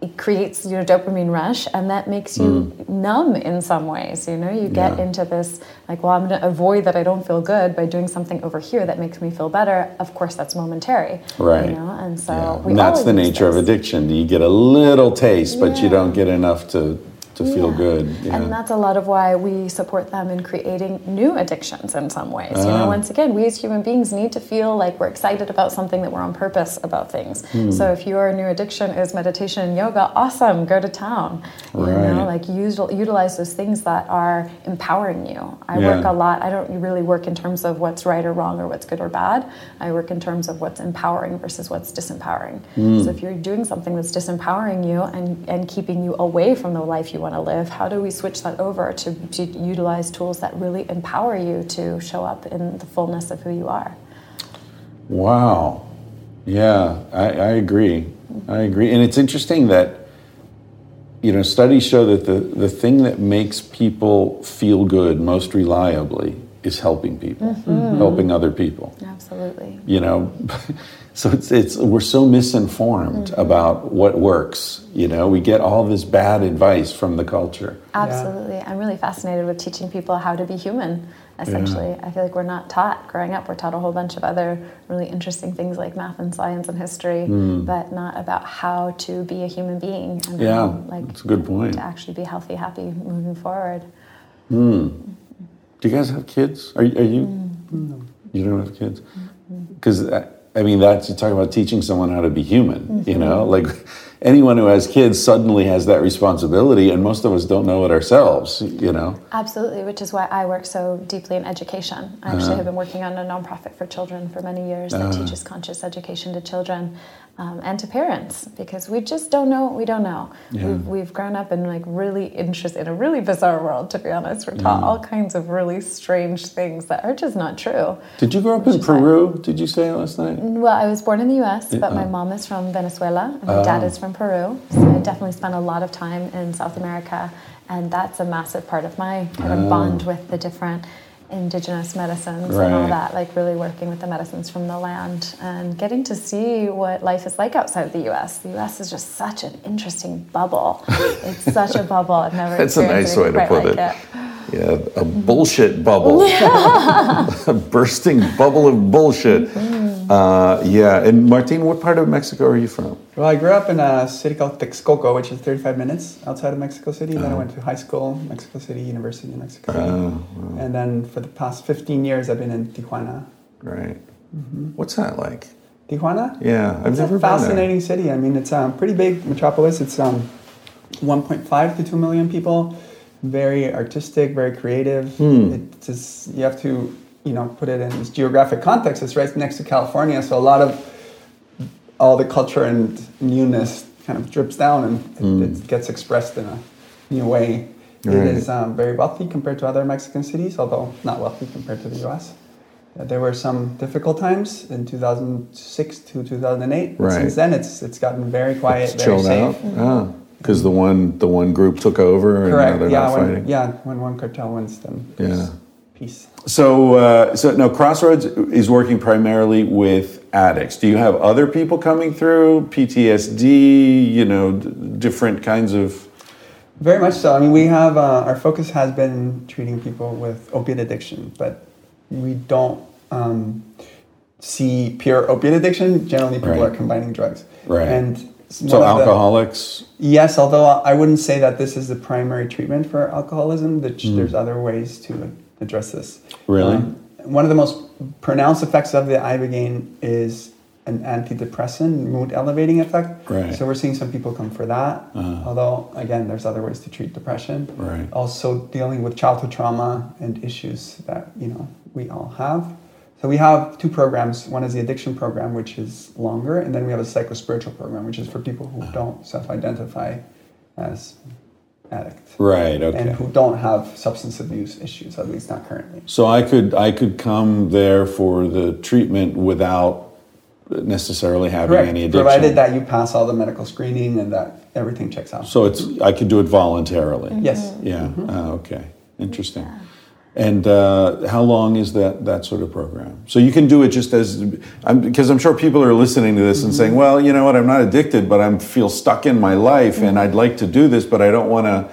it creates you know dopamine rush and that makes you numb in some ways you know you get Mm. Yeah. into this like well i'm going to avoid that i don't feel good by doing something over here that makes me feel better of course that's momentary Right. you know and so Yeah. we And that's the nature of addiction. You get a little taste, but you don't get enough to, to feel Yeah. good. Yeah. And that's a lot of why we support them in creating new addictions in some ways. You Ah. know, once again, we as human beings need to feel like we're excited about something, that we're on purpose about things. Hmm. So if your new addiction is meditation and yoga, awesome, go to town. Right. You know, like use, utilize those things that are empowering you. I Yeah. work a lot, I don't really work in terms of what's right or wrong or what's good or bad. I work in terms of what's empowering versus what's disempowering. Hmm. So if you're doing something that's disempowering you and, and keeping you away from the life you want to live, how do we switch that over to, to utilize tools that really empower you to show up in the fullness of who you are? Wow. Yeah, I, I agree. I agree. And it's interesting that, you know, studies show that the, the thing that makes people feel good most reliably is helping people, mm-hmm. helping other people. Absolutely. You know, [LAUGHS] so it's, it's we're so misinformed mm. about what works. You know, we get all this bad advice from the culture. Absolutely. I'm really fascinated with teaching people how to be human, essentially. I feel like we're not taught growing up, we're taught a whole bunch of other really interesting things like math and science and history, hmm. but not about how to be a human being and Yeah, how, like, that's a good point. to actually be healthy, happy moving forward. Hmm. Do you guys have kids? Are, are you? Mm. You don't have kids? Mm-hmm. Because uh, I mean, that's you talk about teaching someone how to be human. You know, mm-hmm. like anyone who has kids suddenly has that responsibility, and most of us don't know it ourselves. You know. Absolutely, which is why I work so deeply in education. I actually uh-huh. have been working on a nonprofit for children for many years that uh-huh. teaches conscious education to children um, and to parents because we just don't know what we don't know. We've, we've grown up in like really interest in a really bizarre world. To be honest, we're taught mm. all kinds of really strange things that are just not true. Did you grow up in Peru? Did you say last night? Well, I was born in the U.S., but my mom is from Venezuela and my oh. dad is from Peru. So I definitely spent a lot of time in South America, and that's a massive part of my kind of oh. bond with the different indigenous medicines and all that. Like really working with the medicines from the land and getting to see what life is like outside of the U.S. The U.S. is just such an interesting bubble. it's such a bubble. I've never. [LAUGHS] That's a nice way to put like it. Yeah, a bullshit bubble, [LAUGHS] a bursting bubble of bullshit. Uh, yeah, and Martin, what part of Mexico are you from? Well, I grew up in a city called Texcoco, which is 35 minutes outside of Mexico City. Then I went to high school, Mexico City, University in Mexico City. And then for the past 15 years, I've been in Tijuana. Right. What's that like? Tijuana? Yeah, I've It's never a been there. fascinating city. I mean, it's a pretty big metropolis. It's um, 1.5 to 2 million people. Very artistic, very creative. Hmm. It's just, you have to, you know, put it in its geographic context. It's right next to California, so a lot of all the culture and newness kind of drips down and it, it gets expressed in a new way. Hmm. Right. It is um, very wealthy compared to other Mexican cities, although not wealthy compared to the U.S. Uh, There were some difficult times in 2006 to 2008. Right. Since then, it's it's gotten very quiet, It's very safe. out. Because the one the one group took over and now Correct. they're Yeah. not When, fighting. yeah. When one cartel wins, then Yeah. peace. So uh, so no, Crossroads is working primarily with addicts. Do you have other people coming through PTSD? You know, d- different kinds of. Very much so. I mean, we have uh, our focus has been treating people with opiate addiction, but we don't um, see pure opiate addiction. Generally, people Right. are combining drugs. Right. And So of the- alcoholics. Yes, although I wouldn't say that this is the primary treatment for alcoholism. That There's other ways to address this. Really? Um, one of the most pronounced effects of the ibogaine is an antidepressant, mood elevating effect. Right. So we're seeing some people come for that. Although again, there's other ways to treat depression. Right. Also dealing with childhood trauma and issues that you know we all have. So we have two programs. One is the addiction program, which is longer, and then we have a psychospiritual program, which is for people who don't self-identify as addicts Right. Okay. and who don't have substance abuse issues, at least not currently. So I could I could come there for the treatment without necessarily having Correct. any addiction. Provided that you pass all the medical screening and that everything checks out. So it's I could do it voluntarily. Mm-hmm. yes. Yeah. Oh, okay. Interesting. And uh, how long is that that sort of program? So you can do it just as I'm, because I'm sure people are listening to this and saying, mm-hmm. "Well, you know what? I'm not addicted, but I feel stuck in my life, and mm-hmm. I'd like to do this, but I don't want to."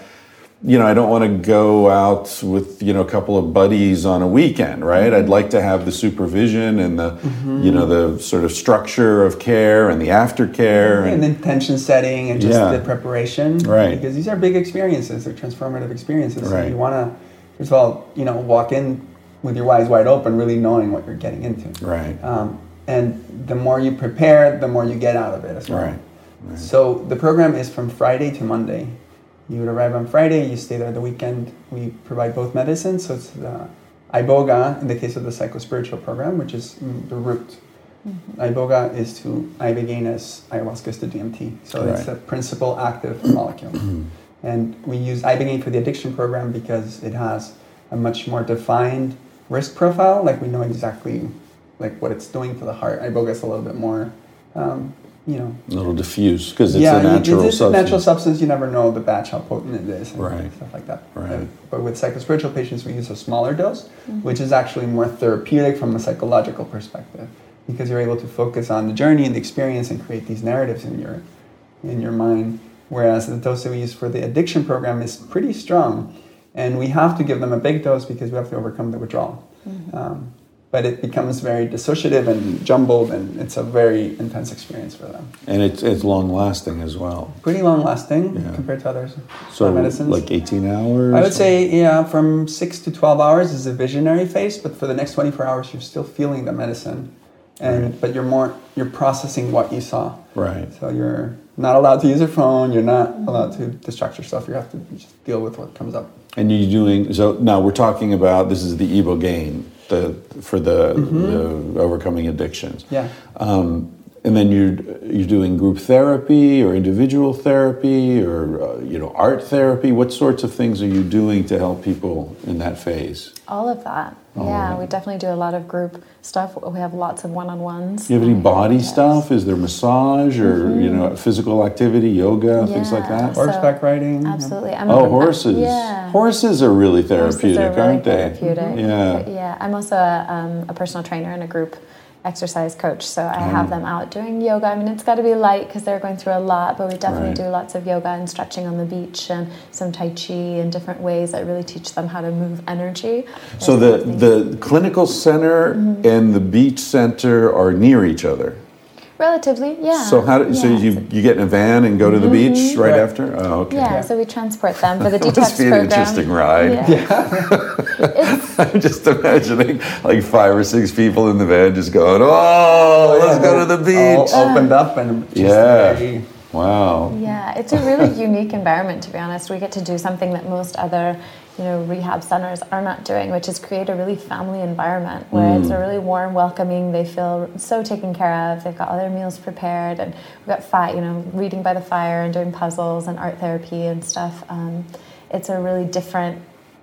You know, I don't want to go out with you know a couple of buddies on a weekend, right? I'd mm-hmm. like to have the supervision and the you know the sort of structure of care and the aftercare and the intention setting and just Yeah. the preparation. Right. Because these are big experiences, they're transformative experiences. So Right. you want to, first of all, you know, walk in with your eyes wide open, really knowing what you're getting into. right, Um, and the more you prepare, the more you get out of it as well. right, So the program is from Friday to Monday. You would arrive on Friday, you stay there the weekend. We provide both medicines, so it's the iboga in the case of the psychospiritual program, which is mm, the root. Iboga is to ibogaine as ayahuasca is to DMT, so it's Right. a principal active molecule. [CLEARS THROAT] and we use ibogaine for the addiction program because it has a much more defined risk profile. Like we know exactly like what it's doing to the heart. Iboga is a little bit more, um, you know, a little diffuse because it's yeah, a you- natural it's a substance. natural substance. You never know the batch how potent it is, and Right. stuff like that. Right. But with psychospiritual patients, we use a smaller dose, which is actually more therapeutic from a psychological perspective, because you're able to focus on the journey and the experience and create these narratives in your in your mind. Whereas the dose that we use for the addiction program is pretty strong, and we have to give them a big dose because we have to overcome the withdrawal. Um, but it becomes very dissociative and jumbled, and it's a very intense experience for them and it's it's long lasting as well. pretty long lasting Yeah. compared to others So medicines. like 18 hours. I would say, yeah, from six to 12 hours is a visionary phase, but for the next 24 hours, you're still feeling the medicine. And, Right. but you're more, you're processing what you saw. right. So you're not allowed to use your phone. You're not allowed to distract yourself. You have to just deal with what comes up. And you're doing so now. We're talking about this is the ibogaine the for the, the overcoming addictions. Yeah. Um, and then you're you're doing group therapy or individual therapy or uh, you know art therapy. What sorts of things are you doing to help people in that phase? All of that. yeah, we definitely do a lot of group stuff. We have lots of one-on-ones. You have any body Yes. stuff? Is there massage or you know physical activity, yoga, things like Yeah. that? So- Horseback riding. yeah. Absolutely. I'm Oh, a- horses! Yeah. Horses are really therapeutic, are really aren't they? Therapeutic. Yeah. Yeah. I'm also a, um, a personal trainer and a group exercise coach, so I Mm. have them out doing yoga. I mean, it's got to be light because they're going through a lot, but we definitely Right. do lots of yoga and stretching on the beach and some tai chi and different ways that really teach them how to move energy. So the the clinical center Mm-hmm. and the beach center are near each other. Relatively, yeah. So how do, so you you get in a van and go to the beach mm-hmm. right Right. after? Oh, okay. Yeah, so we transport them for the [LAUGHS] detox That must be an program. interesting ride. Yeah. [LAUGHS] it's, I'm just imagining like five or six people in the van just going, "Oh, let's go to the beach." All opened up and just Yeah. very- Wow. Yeah, it's a really [LAUGHS] unique environment to be honest. We get to do something that most other, you know, rehab centers are not doing, which is create a really family environment where it's a really warm, welcoming. They feel so taken care of. They've got all their meals prepared, and we've got fi- you know, reading by the fire and doing puzzles and art therapy and stuff. Um, it's a really different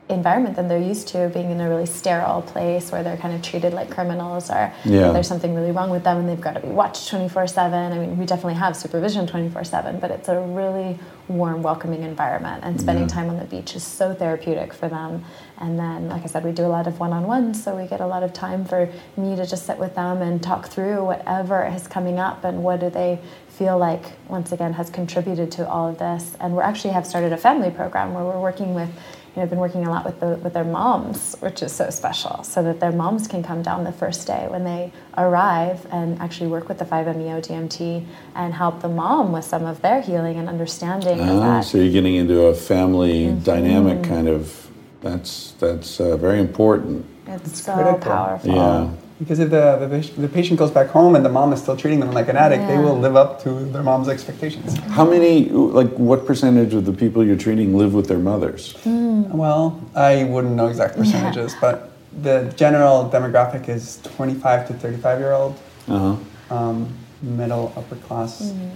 environment than they're used to being in a really sterile place where they're kind of treated like criminals or Yeah. there's something really wrong with them and they've got to be watched 24 7 i mean we definitely have supervision 24 7 but it's a really warm welcoming environment and spending time on the beach is so therapeutic for them. And then like i said we do a lot of one-on-ones so we get a lot of time for me to just sit with them and talk through whatever is coming up and what do they feel like once again has contributed to all of this. And we actually have started a family program where we're working with you know, I've been working a lot with the with their moms, which is so special, so that their moms can come down the first day when they arrive and actually work with the 5-MeO DMT and help the mom with some of their healing and understanding of Ah, that. so you're getting into a family Mm-hmm. dynamic kind of. That's that's uh, very important. It's, so critical. powerful. Yeah. Because if the, the, patient- the patient goes back home and the mom is still treating them like an addict, they will live up to their mom's expectations. How many, like, what percentage of the people you're treating live with their mothers? Well, I wouldn't know exact percentages, but the general demographic is 25 to 35 year old, Uh huh. um, middle, upper class. And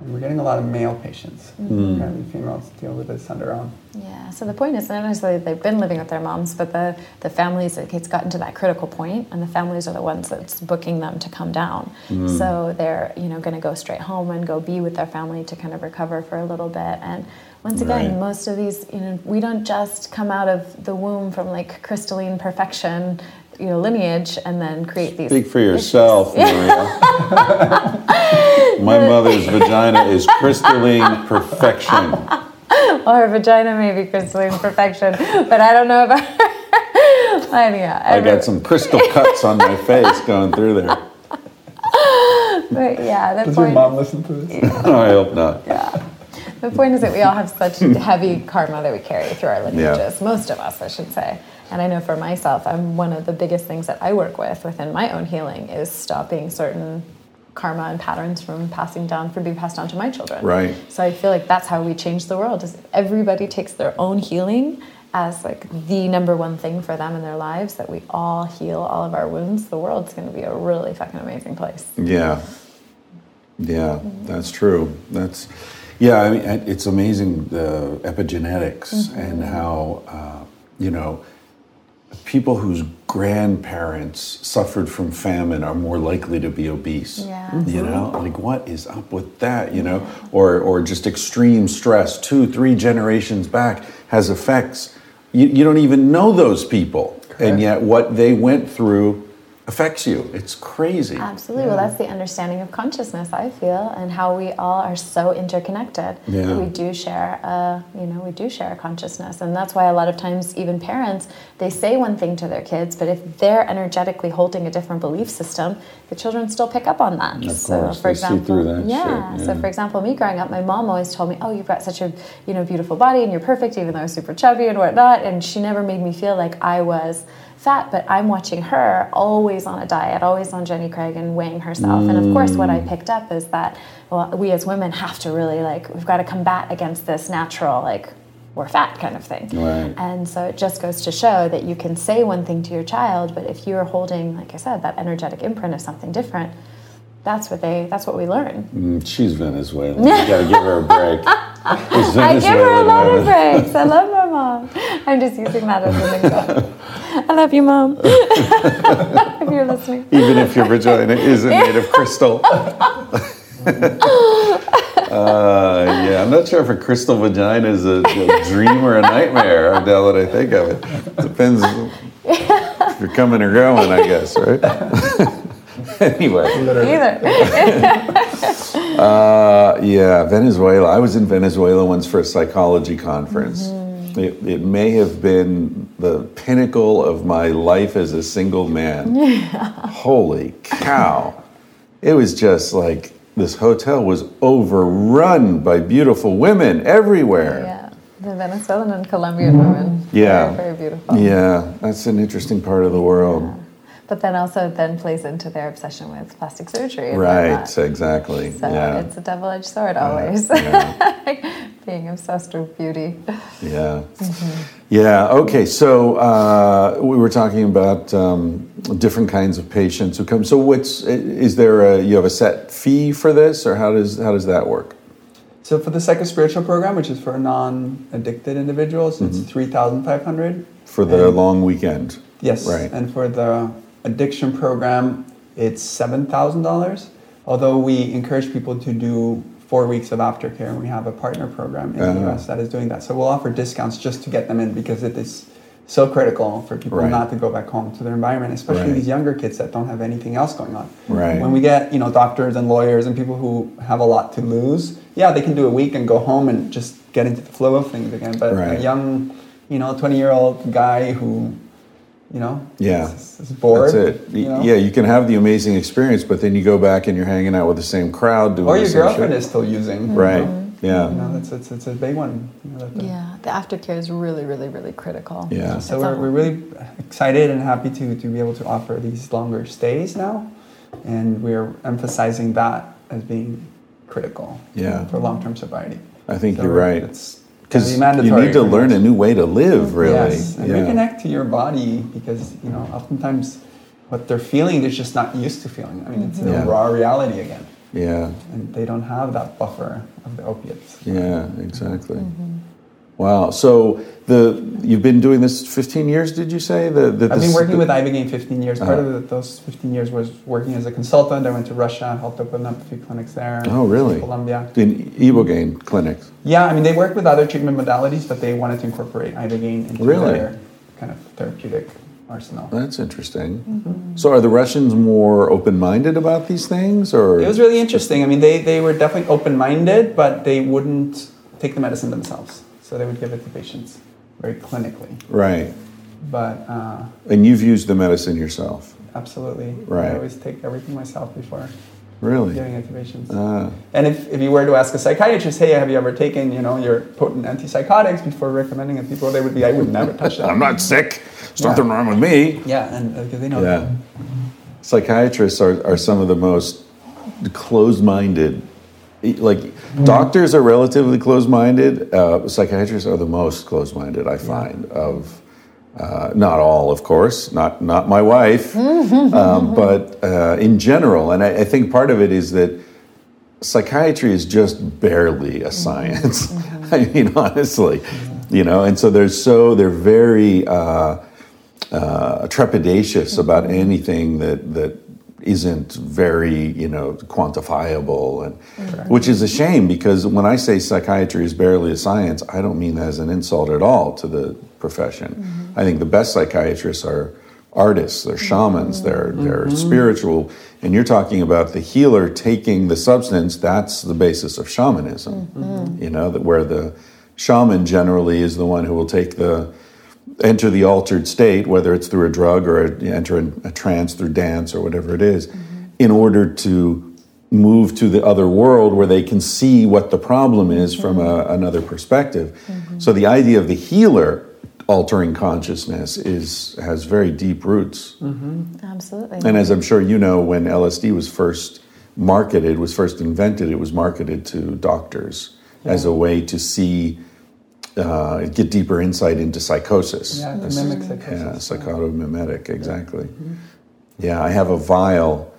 we're getting a lot of male patients. Hmm. Apparently, females deal with this on their own. Yeah, so the point is not necessarily they've been living with their moms, but the, the families, it- it's gotten to that critical point, and the families are the ones that's booking them to come down. Hmm. So they're, you know, going to go straight home and go be with their family to kind of recover for a little bit. And once again, Right. most of these, you know, we don't just come out of the womb from like crystalline perfection, you know, lineage and then create these. Speak for yourself, [LAUGHS] Maria. My mother's vagina is crystalline perfection. [LAUGHS] Or her vagina may be crystalline perfection, but I don't know about. and [LAUGHS] yeah, I got some crystal cuts on my face going through there. But yeah, the Does your mom listen to this? I hope not. The point is that we all have such [LAUGHS] heavy karma that we carry through our lineages. Most of us, I should say. And I know for myself, I'm one of the biggest things that I work with within my own healing is stopping certain karma and patterns from passing down, from being passed on to my children. Right. So I feel like that's how we change the world. Is everybody takes their own healing as like the number one thing for them in their lives. That we all heal all of our wounds. The world's going to be a really fucking amazing place. Yeah. Yeah, that's true. That's, yeah, I mean, it's amazing the epigenetics and how, uh, you know, people whose grandparents suffered from famine are more likely to be obese. Yeah. You know, like what is up with that? You know, or or just extreme stress two, three generations back has effects. You, you don't even know those people, and yet what they went through affects you. It's crazy. Absolutely. Well, that's the understanding of consciousness, I feel, and how we all are so interconnected. Yeah. We do share, a, you know, we do share a consciousness, and that's why a lot of times, even parents, they say one thing to their kids, but if they're energetically holding a different belief system, the children still pick up on that. Of so, course, for they see example, through that yeah. shit, So, for example, me growing up, my mom always told me, "Oh, you've got such a, you know, beautiful body, and you're perfect, even though I was super chubby and whatnot." And she never made me feel like I was fat, but I'm watching her always on a diet, always on Jenny Craig and weighing herself. And of course, what I Mm. picked up is that well, we as women have to really like we've got to combat against this natural like we're fat kind of thing. Right. And so it just goes to show that you can say one thing to your child, but if you're holding, like I said, that energetic imprint of something different, that's what they that's what we learn. Mm, She's Venezuelan. [LAUGHS] You gotta give her a break. I give her a lot of breaks. I love my mom. I'm just using that as an example. I love you, mom. [LAUGHS] if you're listening. Even if your vagina isn't made of crystal. [LAUGHS] Uh, yeah, I'm not sure if a crystal vagina is a, a dream or a nightmare. Now that I think of it, depends if you're coming or going, I guess, right? [LAUGHS] anyway, Either. [LAUGHS] uh, yeah, Venezuela. I was in Venezuela once for a psychology conference. It, it may have been the pinnacle of my life as a single man. Yeah. [LAUGHS] Holy cow. It was just like this hotel was overrun by beautiful women everywhere. Yeah. The Venezuelan and Colombian women. Yeah. Very, very beautiful. Yeah, that's an interesting part of the world. But then also then plays into their obsession with plastic surgery. Right, exactly. So yeah. it's a double-edged sword always. [LAUGHS] Being obsessed with beauty. Yeah. Yeah. Okay. So uh, we were talking about um, different kinds of patients who come. So what's is there a you have a set fee for this, or how does how does that work? So for the psycho-spiritual program, which is for non-addicted individuals, Mm-hmm. it's three thousand five hundred. For the And- long weekend. Yes. Right. And for the addiction program, it's seven thousand dollars. Although we encourage people to do four weeks of aftercare, and we have a partner program in the Uh-huh. U.S. that is doing that. So we'll offer discounts just to get them in because it is so critical for people Right. not to go back home to their environment, especially Right. these younger kids that don't have anything else going on. Right. When we get you know doctors and lawyers and people who have a lot to lose, yeah, they can do a week and go home and just get into the flow of things again. But Right. a young, you know, twenty-year-old guy who you know, Yeah. is, is bored. That's it. You know? Yeah, you can have the amazing experience, but then you go back and you're hanging out with the same crowd doing Or the your same girlfriend shit. is still using. Right. You Yeah. know, that's it's, it's a big one. You know, the- Yeah. The aftercare is really, really, really critical. Yeah. So we're, we're really excited and happy to, to be able to offer these longer stays now, and we're emphasizing that as being critical. Yeah. For long-term sobriety. I think So you're we're- right. It's Because you need to pretty learn a new way to live, really. Yes, and yeah. reconnect to your body because you know oftentimes what they're feeling is just not used to feeling. I mean, it's a mm-hmm. Yeah. raw reality again. Yeah. and they don't have that buffer of the opiates. Yeah, exactly. Mm-hmm. Wow. So the you've been doing this 15 years, did you say? The, the, I've been working the- with Ibogaine 15 years. Part Uh-huh. of the, those 15 years was working as a consultant. I went to Russia, helped open up a few clinics there. Oh, really? Colombia. in Ibogaine clinics. Yeah, I mean, they work with other treatment modalities, but they wanted to incorporate Ibogaine into Really? their kind of therapeutic arsenal. That's interesting. So are the Russians more open-minded about these things, or It was really interesting. I mean, they, they were definitely open minded, but they wouldn't take the medicine themselves. So they would give it to patients very clinically. right? But uh, And you've used the medicine yourself, absolutely, Right. I always take everything myself before really? giving it to patients. Ah, And if, if you were to ask a psychiatrist, hey, have you ever taken, you know, your potent antipsychotics before recommending it to people, they would be, I would never touch that. [LAUGHS] I'm not sick. There's Yeah. nothing wrong with me. Yeah, and uh, because they know Yeah. that. Psychiatrists are, are some of the most closed-minded. Like doctors are relatively closed-minded. Uh, psychiatrists are the most closed-minded. I find of uh, not all, of course, not not my wife, [LAUGHS] um, but uh, in general. And I, I think part of it is that psychiatry is just barely a science. [LAUGHS] I mean, honestly, you know. And so they're so they're very. Uh, uh, trepidatious about anything that that isn't very you know quantifiable. And which is a shame because when I say psychiatry is barely a science I don't mean that as an insult at all to the profession. Mm-hmm. I think the best psychiatrists are artists they're mm-hmm. shamans they're mm-hmm. they're spiritual. And you're talking about the healer taking the substance that's the basis of shamanism. You know that where the shaman generally is the one who will take the enter the altered state, whether it's through a drug or a, enter a, a trance through dance or whatever it is, mm-hmm. in order to move to the other world where they can see what the problem is mm-hmm. from a, another perspective. Mm-hmm. So the idea of the healer altering consciousness is has very deep roots. Absolutely. And as I'm sure you know, when LSD was first marketed, was first invented, it was marketed to doctors as a way to see, uh, get deeper insight into psychosis. Yeah, mimic Yeah, psychosis. psychotomimetic, exactly. Yeah, I have a vial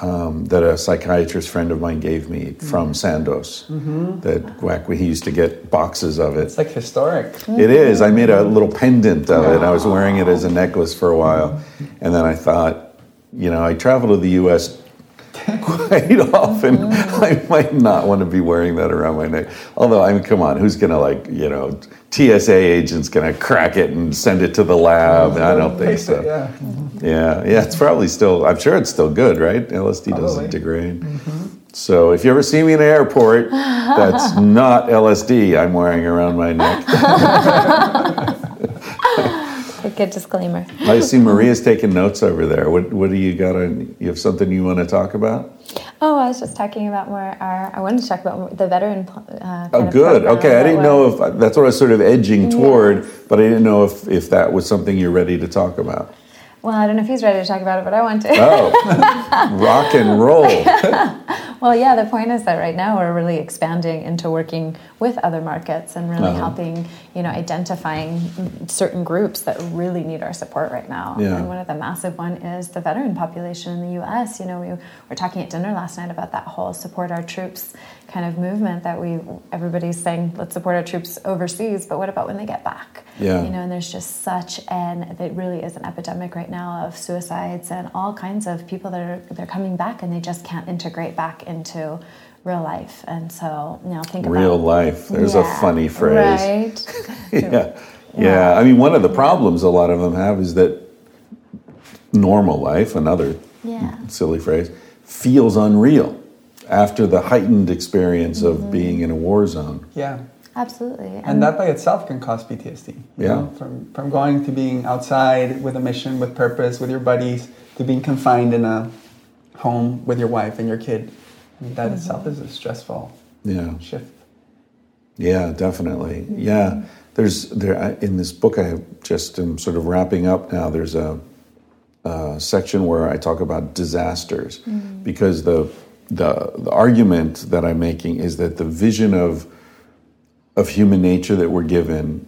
um, that a psychiatrist friend of mine gave me from Sandoz. That back when he used to get boxes of it. It's like historic. It is. I made a little pendant of it. I was wearing it as a necklace for a while. And then I thought, you know, I travel to the US [LAUGHS] quite often. Oh. I might not want to be wearing that around my neck. Although, I mean, come on, who's going to, like, you know, TSA agent's going to crack it and send it to the lab? I don't think so. [LAUGHS] yeah. Yeah, yeah, it's probably still. I'm sure it's still good, right? LSD doesn't degrade. Mm-hmm. So if you ever see me in an airport, [LAUGHS] that's not LSD I'm wearing around my neck. Good disclaimer. I see Maria's taking notes over there. What What do you got? On, you have something you want to talk about? Oh, I was just talking about more our. I wanted to talk about the veteran. Uh, Oh, good. Okay, I didn't know if that's what I was sort of edging toward, but I didn't know if if that was something you're ready to talk about. Well, I don't know if he's ready to talk about it, but I want to. Oh, [LAUGHS] rock and roll. [LAUGHS] Well, yeah, the point is that right now we're really expanding into working with other markets and really Uh-huh. helping, you know, identifying certain groups that really need our support right now. Yeah. And one of the massive one is the veteran population in the U.S. You know, we were talking at dinner last night about that whole support our troops kind of movement that we everybody's saying let's support our troops overseas, but what about when they get back? Yeah. You know, and there's just such an it really is an epidemic right now of suicides and all kinds of people that are they're coming back and they just can't integrate back into real life. And so, you know, think Real about real life. There's a funny phrase. Right. [LAUGHS] [LAUGHS] yeah. Yeah. I mean, one of the problems a lot of them have is that normal life, another Yeah. silly phrase, feels unreal after the heightened experience of mm-hmm. being in a war zone. Yeah. Absolutely. And that by itself can cause PTSD. you Yeah. know, from, from going to being outside with a mission, with purpose, with your buddies, to being confined in a home with your wife and your kid. I mean, that mm-hmm. itself is a stressful Yeah. shift. Yeah, definitely. Yeah, there's there in this book I have just am sort of wrapping up now. There's a, a section where I talk about disasters mm-hmm. because the, the the argument that I'm making is that the vision of of human nature that we're given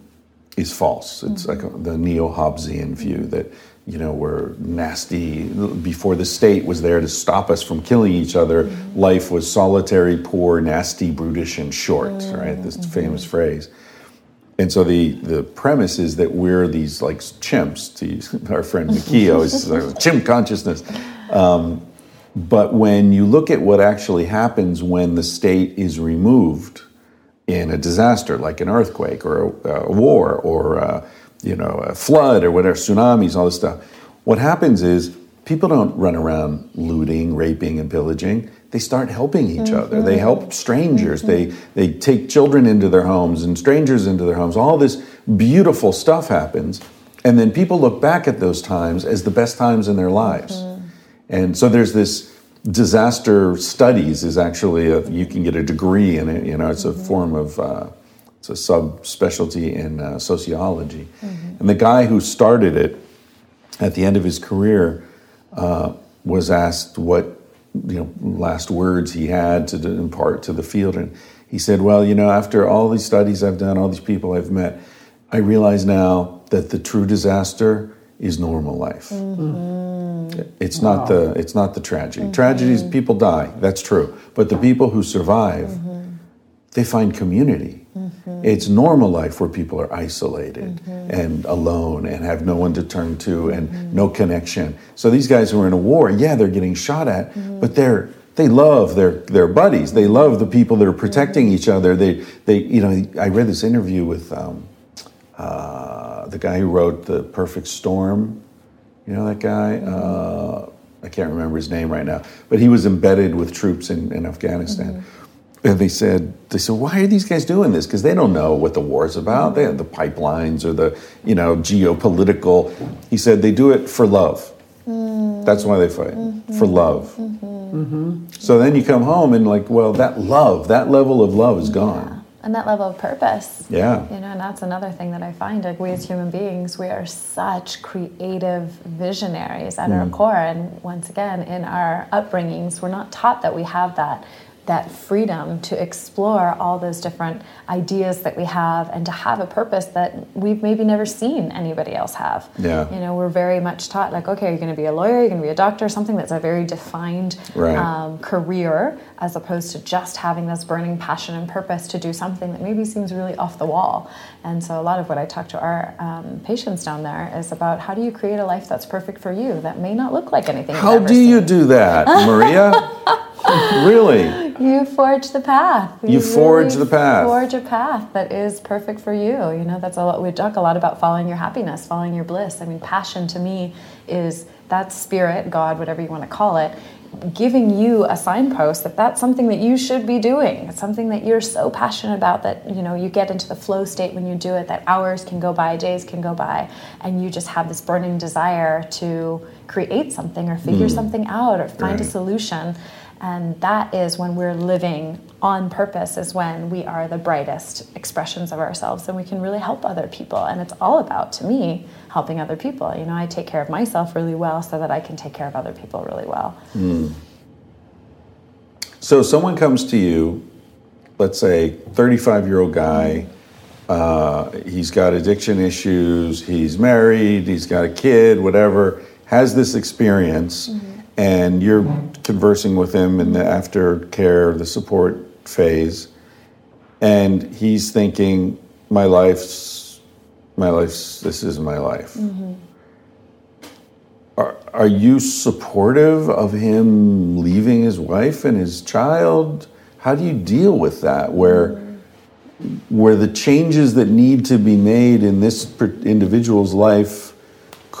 is false. It's mm-hmm. like the neo Hobbesian view that you know, were nasty. Before the state was there to stop us from killing each other, mm-hmm. life was solitary, poor, nasty, brutish, and short. Oh, right, this mm-hmm. famous phrase. And so the, the premise is that we're these like chimps, to use [LAUGHS] our friend Mikio, is like [LAUGHS] chimp consciousness. Um, but when you look at what actually happens when the state is removed in a disaster like an earthquake or a, a war or a, you know a flood or whatever, tsunamis, all this stuff, what happens is people don't run around looting, raping, and pillaging. They start helping each mm-hmm. other. They help strangers. They mm-hmm. they take children into their homes and strangers into their homes. All this beautiful stuff happens, and then people look back at those times as the best times in their lives. Mm-hmm. And so there's this disaster studies is actually a, you can get a degree in it. You know, it's a form of uh, it's a subspecialty in uh, sociology. And the guy who started it at the end of his career uh, was asked what you know last words he had to impart to the field, and he said, "Well, you know, after all these studies I've done, all these people I've met, I realize now that the true disaster is normal life. Mm-hmm. It's not the it's not the tragedy. Mm-hmm. Tragedies, people die. That's true, but the people who survive, mm-hmm. they find community." It's normal life where people are isolated and alone and have no one to turn to and no connection. So these guys who are in a war, yeah, they're getting shot at, but they're they love their their buddies. They love the people that are protecting each other. They they you know I read this interview with um, uh, the guy who wrote the Perfect Storm. You know that guy. Uh, I can't remember his name right now, but he was embedded with troops in, in Afghanistan. Mm-hmm. And they said, they said, why are these guys doing this? Because they don't know what the war is about. They have the pipelines or the, you know, geopolitical. He said they do it for love. Mm. That's why they fight mm-hmm. for love. Mm-hmm. So then you come home and like, well, that love, that level of love is gone. And that level of purpose. Yeah. You know, and that's another thing that I find. Like we as human beings, we are such creative visionaries at our mm. core. And once again, in our upbringings, we're not taught that we have that that freedom to explore all those different ideas that we have and to have a purpose that we've maybe never seen anybody else have. Yeah. You know, we're very much taught like, okay, you're going to be a lawyer, you're going to be a doctor, something that's a very defined Right. um, career, as opposed to just having this burning passion and purpose to do something that maybe seems really off the wall. And so, a lot of what I talk to our um, patients down there is about how do you create a life that's perfect for you that may not look like anything. How do you do that, [LAUGHS] Maria? [LAUGHS] really? You forge the path. You forge the path. Forge a path that is perfect for you. You know, that's a lot. We talk a lot about following your happiness, following your bliss. I mean, passion to me is that spirit, God, whatever you want to call it, giving you a signpost that that's something that you should be doing. It's something that you're so passionate about that you know you get into the flow state when you do it. That hours can go by, days can go by, and you just have this burning desire to create something or figure hmm. something out or find a solution. And that is when we're living on purpose, is when we are the brightest expressions of ourselves and we can really help other people. And it's all about, to me, helping other people. You know, I take care of myself really well so that I can take care of other people really well. So someone comes to you, let's say 35 year old guy, uh, he's got addiction issues, he's married, he's got a kid, whatever, has this experience, and you're conversing with him in the aftercare, the support phase, and he's thinking, my life's, my life's, this is my life. Mm-hmm. Are, are you supportive of him leaving his wife and his child? How do you deal with that? Where, mm-hmm. where the changes that need to be made in this individual's life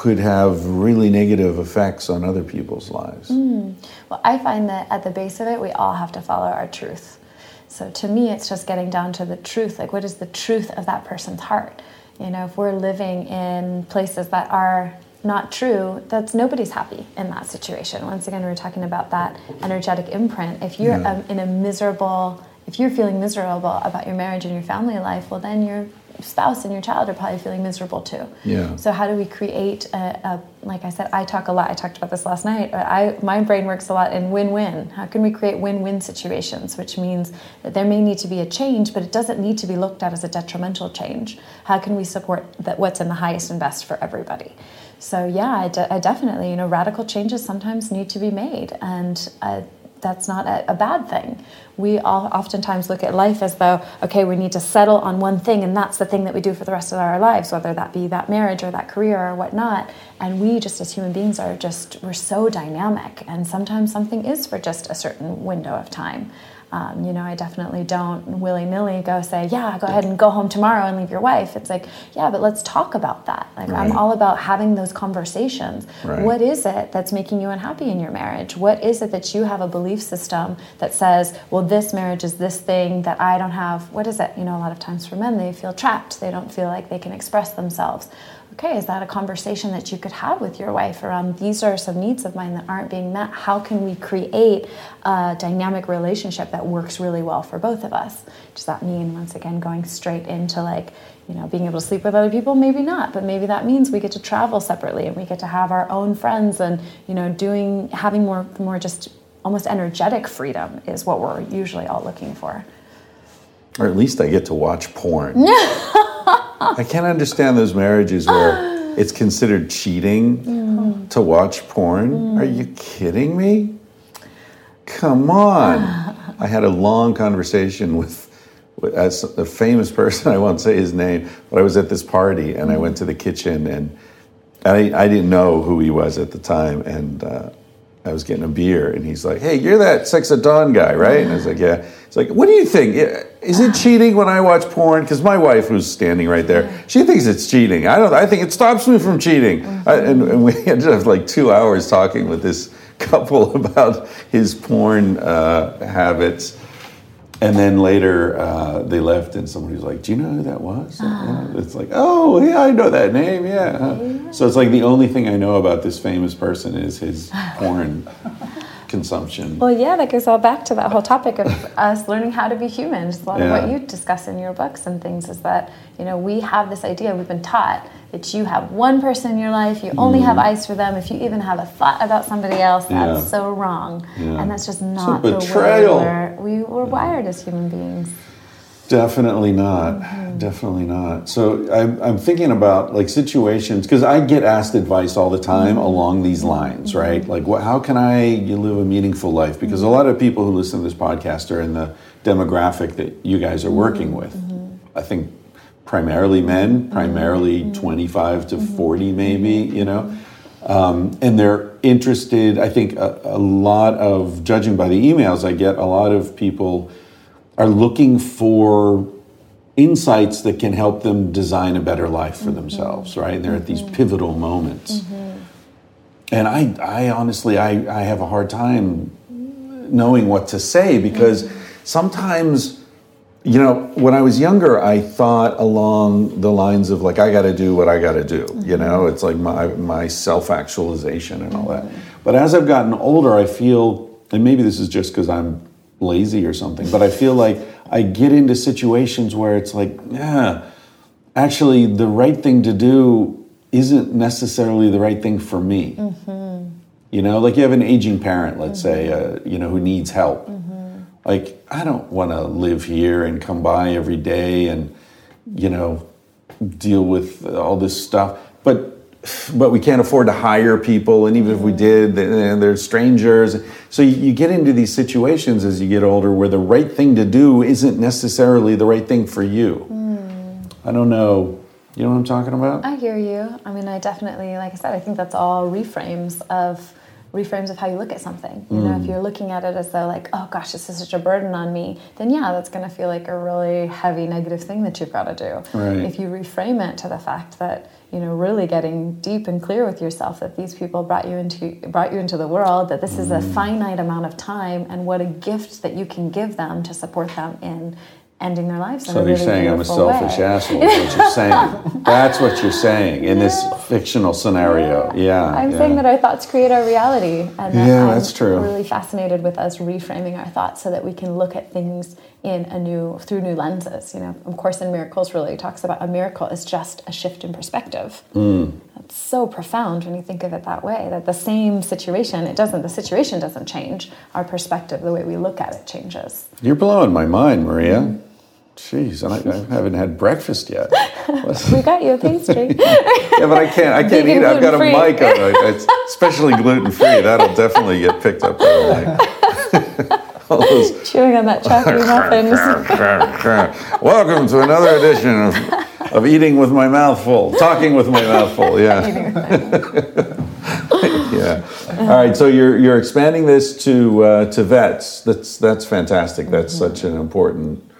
could have really negative effects on other people's lives. Well, I find that at the base of it, we all have to follow our truth. So to me, it's just getting down to the truth. Like, what is the truth of that person's heart? You know, if we're living in places that are not true, that's nobody's happy in that situation. Once again, we're talking about that energetic imprint. If you're Yeah. um, in a miserable, if you're feeling miserable about your marriage and your family life, well, then your spouse and your child are probably feeling miserable too. Yeah. So how do we create a, a like I said, I talk a lot. I talked about this last night. but I my brain works a lot in win-win. How can we create win-win situations? Which means that there may need to be a change, but it doesn't need to be looked at as a detrimental change. How can we support that what's in the highest and best for everybody? So yeah, I, de- I definitely, you know, radical changes sometimes need to be made, and uh, that's not a, a bad thing. We all oftentimes look at life as though, okay, we need to settle on one thing, and that's the thing that we do for the rest of our lives, whether that be that marriage or that career or whatnot. And we, just as human beings, are just we're so dynamic, and sometimes something is for just a certain window of time. Um, you know, I definitely don't willy nilly go say, yeah, go ahead and go home tomorrow and leave your wife. It's like, yeah, but let's talk about that. Like, I'm all about having those conversations. Right. What is it that's making you unhappy in your marriage? What is it that you have a belief system that says, well, this marriage is this thing that I don't have? What is it? You know, a lot of times for men, they feel trapped. They don't feel like they can express themselves. Okay, is that a conversation that you could have with your wife around these are some needs of mine that aren't being met? How can we create a dynamic relationship that works really well for both of us? Does that mean, once again, going straight into like, you know, being able to sleep with other people? Maybe not, but maybe that means we get to travel separately and we get to have our own friends and, you know, doing, having more, more just almost energetic freedom is what we're usually all looking for. Or at least I get to watch porn. [LAUGHS] I can't understand those marriages where it's considered cheating to watch porn. Are you kidding me? Come on. I had a long conversation with, with as a famous person, I won't say his name, but I was at this party and I went to the kitchen and I, I didn't know who he was at the time. And uh, I was getting a beer and he's like, hey, you're that Sex at Dawn guy, right? And I was like, yeah. He's like, what do you think? Is it cheating when I watch porn? Because my wife, who's standing right there, she thinks it's cheating. I don't. I think it stops me from cheating. I, and, and we [LAUGHS] ended up like two hours talking with this couple [LAUGHS] about his porn uh, habits. And then later uh, they left, and somebody was like, "Do you know who that was?" It's like, "Oh, yeah, I know that name." Yeah. huh." So it's like the only thing I know about this famous person is his porn [LAUGHS] consumption. Well, yeah, that goes all back to that whole topic of [LAUGHS] us learning how to be human. Just a lot Yeah. of what you discuss in your books and things is that, you know, we have this idea, we've been taught that you have one person in your life, you only have eyes for them. If you even have a thought about somebody else, that's Mm. Yeah. so wrong. Yeah. And that's just not the way betrayal. we're, we were wired as human beings. Definitely not. Mm-hmm. Definitely not. So I'm, I'm thinking about like situations because I get asked advice all the time mm-hmm. along these lines, mm-hmm. right? Like, what, how can I live a meaningful life? Because a lot of people who listen to this podcast are in the demographic that you guys are working with. I think primarily men, primarily 25 to 40, maybe, you know. Um, and they're interested, I think a, a lot of, judging by the emails I get, a lot of people are looking for insights that can help them design a better life for mm-hmm. themselves, right? And they're at these mm-hmm. pivotal moments. Mm-hmm. And I, I honestly, I, I have a hard time knowing what to say because sometimes, you know, when I was younger, I thought along the lines of like, I got to do what I got to do. You know, it's like my, my self actualization and all that. But as I've gotten older, I feel, and maybe this is just because I'm lazy or something, but I feel like I get into situations where it's like, yeah, actually, the right thing to do isn't necessarily the right thing for me. Mm-hmm. You know, like you have an aging parent, let's say, mm-hmm. uh, you know, who needs help. Mm-hmm. Like, I don't want to live here and come by every day and, you know, deal with all this stuff. But but we can't afford to hire people, and even if we did, they're strangers. So you, you get into these situations as you get older where the right thing to do isn't necessarily the right thing for you. Hmm. I don't know. You know what I'm talking about? I hear you. I mean, I definitely, like I said, I think that's all reframes of reframes of how you look at something. You Mm. know, if you're looking at it as though like, oh gosh, this is such a burden on me, then yeah, that's going to feel like a really heavy negative thing that you've got to do. Right. If you reframe it to the fact that you know, really getting deep and clear with yourself that these people brought you into brought you into the world, that this is a Mm. finite amount of time, and what a gift that you can give them to support them in ending their lives. So you're really saying I'm a selfish way. asshole. Is what you're saying? [LAUGHS] That's what you're saying in this fictional scenario. Yeah. I'm yeah. saying that our thoughts create our reality, and that Yeah, I'm that's true. really fascinated with us reframing our thoughts so that we can look at things in a new through new lenses. You know, of course, in miracles, really talks about a miracle is just a shift in perspective. Hmm. That's so profound when you think of it that way. That the same situation, it doesn't. The situation doesn't change. Our perspective, the way we look at it, changes. You're blowing my mind, Maria. Jeez, and I, I haven't had breakfast yet. [LAUGHS] We got you a pastry. [LAUGHS] Yeah, but I can't. I can't Vegan, eat. it. I've got a mic on it, It's especially gluten free. That'll definitely get picked up by the mic. [LAUGHS] All those Chewing on that chocolate muffins. Welcome to another edition of, of Eating with My Mouth Full, Talking with My Mouth Full. Yeah. yeah. All right. So you're you're expanding this to uh, to vets. That's that's fantastic. That's such an important.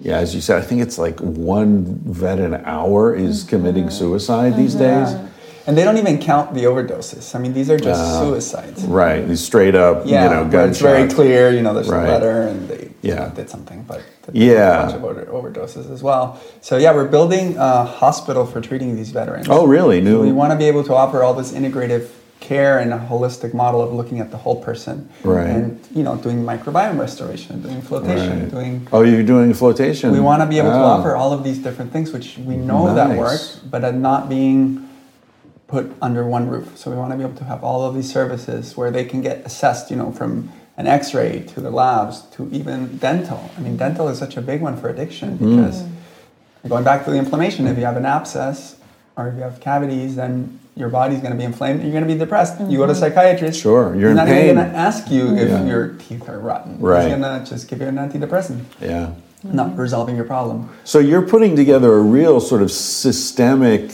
Yeah, as you said, I think it's like one vet an hour is mm-hmm. committing suicide these mm-hmm. days. And they don't even count the overdoses. I mean, these are just uh, suicides. Right. These straight up, Yeah, you know, gunshots. it's very clear. You know, there's Right. a letter, and they you know, did something, but Yeah. a bunch of over- overdoses as well. So yeah, we're building a hospital for treating these veterans. Oh, really? New. We want to be able to offer all this integrative care and a holistic model of looking at the whole person. Right. And you know, doing microbiome restoration, doing flotation, Right. doing. Oh, you're doing flotation. We want to be able to offer all of these different things, which we know that Nice. work, but are not being put under one roof. So we want to be able to have all of these services where they can get assessed, you know, from an X-ray to the labs to even dental. I mean, dental is such a big one for addiction Mm. because going back to the inflammation, if you have an abscess or if you have cavities, then your body's going to be inflamed. You're going to be depressed. You go to a psychiatrist. Sure, you're not even going to ask you if Yeah. your teeth are rotten. Right. He's going to just give you an antidepressant, Yeah. not resolving your problem. So you're putting together a real sort of systemic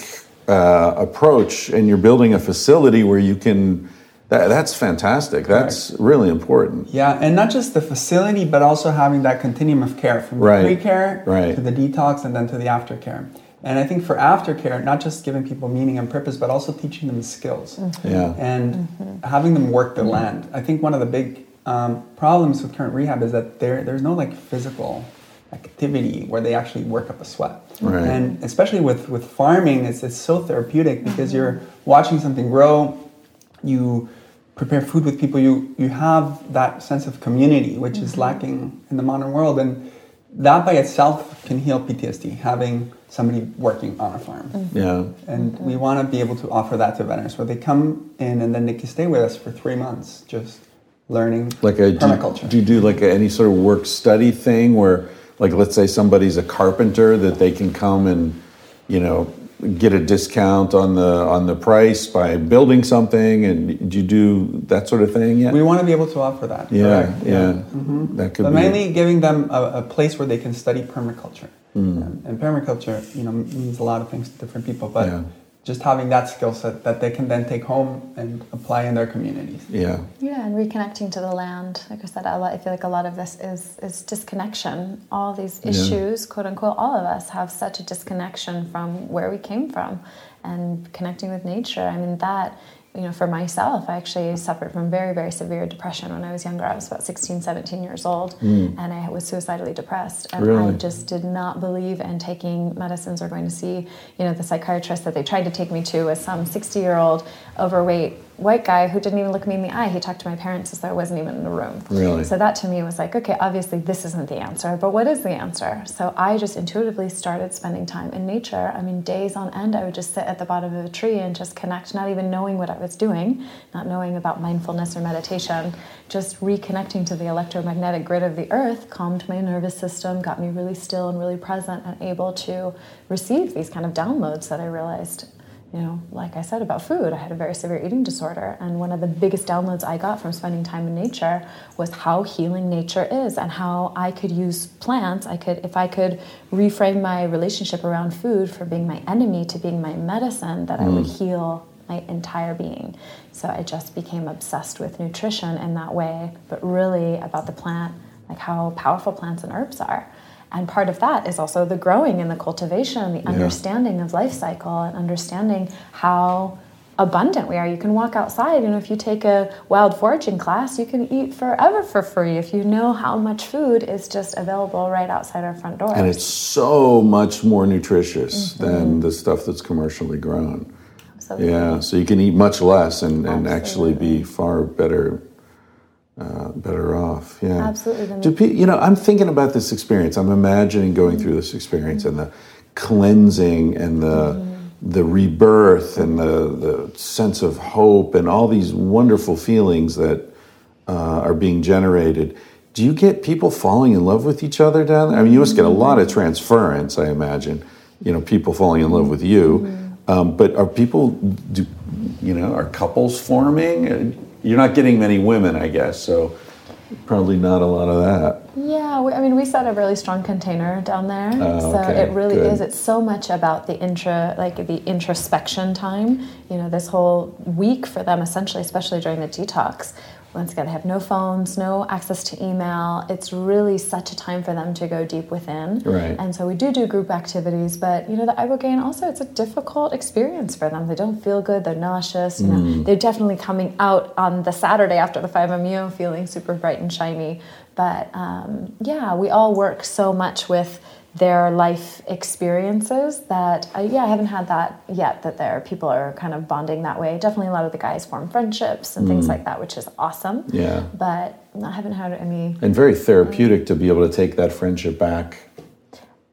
uh, approach, and you're building a facility where you can. That, that's fantastic. That's really important. Yeah, and not just the facility, but also having that continuum of care from the Right, pre-care right. to the detox and then to the aftercare. And I think for aftercare, not just giving people meaning and purpose, but also teaching them skills mm-hmm. Yeah. and mm-hmm. having them work the mm-hmm. land. I think one of the big um, problems with current rehab is that there there's no like physical activity where they actually work up a sweat. Right. And especially with with farming, it's it's so therapeutic because you're watching something grow, you prepare food with people, you you have that sense of community which is lacking in the modern world, and that by itself can heal PTSD. Having somebody working on a farm. Mm-hmm. Yeah. And we want to be able to offer that to veterans where they come in and then they can stay with us for three months just learning Like a do, permaculture. do you do like a, any sort of work study thing where, like, let's say somebody's a carpenter that they can come and, you know, get a discount on the on the price by building something, and do you do that sort of thing yet? we want to be able to offer that. yeah, correct, yeah, Mhm. that could But be mainly giving them a, a place where they can study permaculture. Mm. And, and permaculture, you know, means a lot of things to different people, but Yeah. Just having that skill set that they can then take home and apply in their communities. yeah, Yeah, and reconnecting to the land. Like I said, lot, I feel like a lot of this is is disconnection. All these Yeah. issues, quote unquote, all of us have such a disconnection from where we came from, and connecting with nature. I mean that. You know, for myself, I actually suffered from very, very severe depression when I was younger. I was about 16, 17 years old, mm. and I was suicidally depressed. And I just did not believe in taking medicines or going to see, you know, the psychiatrist that they tried to take me to was some 60 year old overweight white guy who didn't even look me in the eye. He talked to my parents as though I wasn't even in the room. Really? So that to me was like, okay, obviously this isn't the answer, but what is the answer? So I just intuitively started spending time in nature. I mean, days on end, I would just sit at the bottom of a tree and just connect, not even knowing what I was doing, not knowing about mindfulness or meditation, just reconnecting to the electromagnetic grid of the earth calmed my nervous system, got me really still and really present and able to receive these kind of downloads that I realized you know, like I said about food, I had a very severe eating disorder. And one of the biggest downloads I got from spending time in nature was how healing nature is and how I could use plants. I could, if I could reframe my relationship around food from being my enemy to being my medicine, that I would mm. heal my entire being. So I just became obsessed with nutrition in that way, but really about the plant, like how powerful plants and herbs are. And part of that is also the growing and the cultivation, the understanding of life cycle, and understanding how abundant we are. You can walk outside, and if you take a wild foraging class, you can eat forever for free if you know how much food is just available right outside our front door. and it's so much more nutritious mm-hmm. than the stuff that's commercially grown. Absolutely. Yeah, so you can eat much less and, and actually be far better uh, better off. Yeah, Absolutely. Do pe- you know? I'm thinking about this experience. I'm imagining going through this experience and the cleansing and the the rebirth and the the sense of hope and all these wonderful feelings that uh, are being generated. Do you get people falling in love with each other down there? I mean, you must get a lot of transference, I imagine. You know, people falling in love with you. Um, but are people, do, you know, are couples forming? Uh, You're not getting many women, I guess, so probably not a lot of that. Yeah, we, I mean, we set a really strong container down there, Oh, so okay, it really good. is. It's so much about the intra, like the introspection time. You know, this whole week for them, essentially, especially during the detox. Once again, they have no phones, no access to email. It's really such a time for them to go deep within. Right. And so we do do group activities, but you know, the ibogaine also it's a difficult experience for them. They don't feel good. They're nauseous. You know, they're definitely coming out on the Saturday after the 5-MeO feeling super bright and shiny. But um, yeah, we all work so much with their life experiences that uh, yeah, I haven't had that yet. That there people are kind of bonding that way. Definitely, a lot of the guys form friendships and things like that, which is awesome. Yeah. But I haven't had any And very therapeutic to be able to take that friendship back.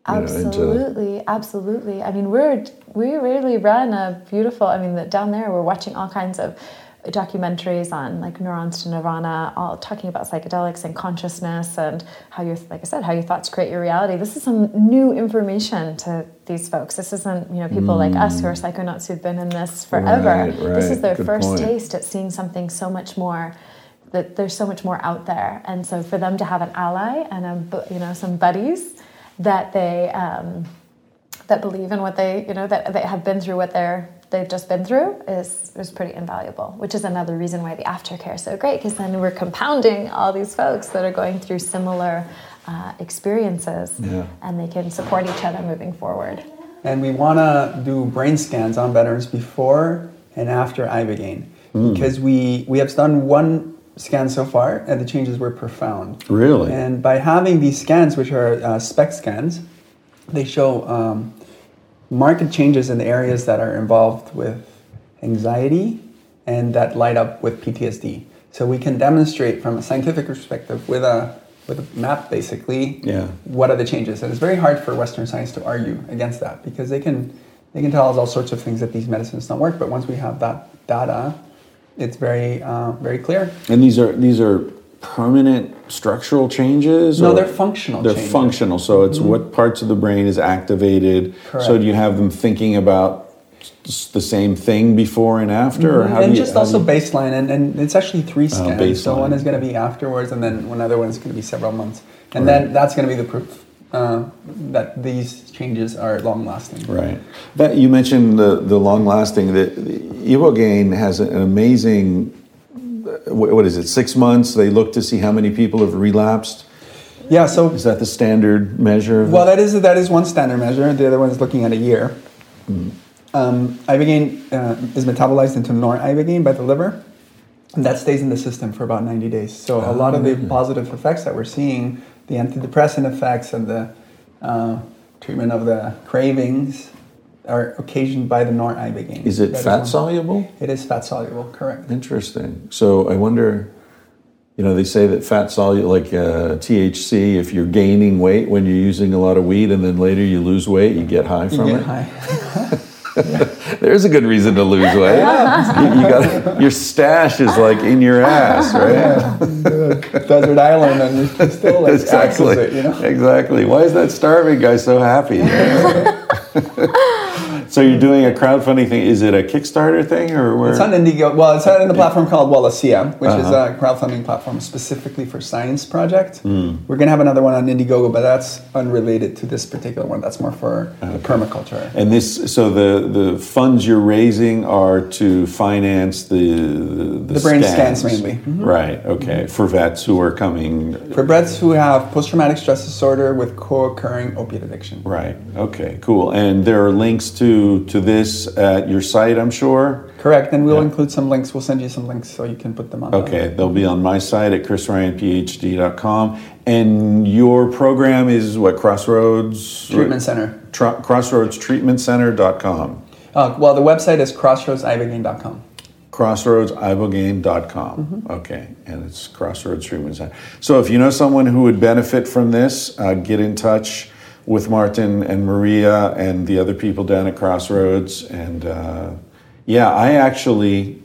you know, Absolutely, absolutely. I mean, we're we really run a beautiful. I mean, that down there we're watching all kinds of documentaries on like neurons to nirvana, all talking about psychedelics and consciousness and how your like I said, how your thoughts create your reality. This is some new information to these folks. This isn't you know people like us who are psychonauts who've been in this forever. Right, This is their Good first point. taste at seeing something so much more that there's so much more out there and so for them to have an ally and a, you know some buddies that they um, that believe in what they you know that they have been through what they're they've just been through is is pretty invaluable which is another reason why the aftercare is so great because then we're compounding all these folks that are going through similar uh, experiences Yeah. and they can support each other moving forward And we want to do brain scans on veterans before and after Ibogaine Hmm. because we, we have done one scan so far and the changes were profound. Really? And by having these scans, which are uh, SPECT scans, they show um, marked changes in the areas that are involved with anxiety and that light up with PTSD. So we can demonstrate from a scientific perspective with a with a map basically Yeah. what are the changes. And it's very hard for Western science to argue against that because they can they can tell us all sorts of things that these medicines don't work. But once we have that data, it's very uh, very clear. And these are these are permanent structural changes? No, they're functional They're changes. functional. So it's what parts of the brain is activated. Correct. So do you have them thinking about the same thing before and after, or how and do you? just also you- baseline, and, and it's actually three scans. so baseline. one is going to be afterwards, and then another one is going to be several months, and then that's going to be the proof uh, that these changes are long lasting. Right. That you mentioned the the long lasting. The Ibogaine has an amazing. What is it? Six months. They look to see how many people have relapsed. Yeah. So Is that the standard measure? Well, that is that is one standard measure. The other one is looking at a year. Um, ibogaine uh, is metabolized into noribogaine by the liver, and that stays in the system for about 90 days. So a lot of the positive effects that we're seeing, the antidepressant effects and the uh, treatment of the cravings, are occasioned by the noribogaine. is it That fat one. soluble? It is fat soluble, correct. Interesting. So I wonder, you know, they say that fat soluble, like uh, THC, if you're gaining weight when you're using a lot of weed and then later you lose weight, you get high You from get it. high. [LAUGHS] There's a good reason to lose weight. you, you got your stash is like in your ass, [LAUGHS] right? Desert island, and you still like exactly. it, you know. Exactly. Why is that starving guy so happy? [LAUGHS] so you're doing a crowdfunding thing. Is it a Kickstarter thing or where? It's on Indigo. Well, it's on a platform called Walacea, which is Uh-huh. a crowdfunding platform specifically for science project. Hmm. We're gonna have another one on Indiegogo, but that's unrelated to this particular one. That's more for the permaculture. And this, so the, the funds you're raising are to finance the the, The brain scans mainly. Mhm. right? Okay, for vets who are coming. For vets who have post-traumatic stress disorder with co-occurring opiate addiction. Right. Okay. Cool. And there are links to to this at your site, I'm sure. Correct. And we'll Yeah. include some links. We'll send you some links so you can put them on. Okay, they'll be on my site at chrisryanphd.com. And your program is what? Crossroads Treatment Center. Tr- crossroadstreatmentcenter.com. Uh, well, the website is crossroadsibogaine.com. crossroadsibogaine.com. Okay, and it's Crossroads Treatment Center. So if you know someone who would benefit from this, uh, get in touch with Martin and Maria and the other people down at Crossroads. And uh, yeah, I actually,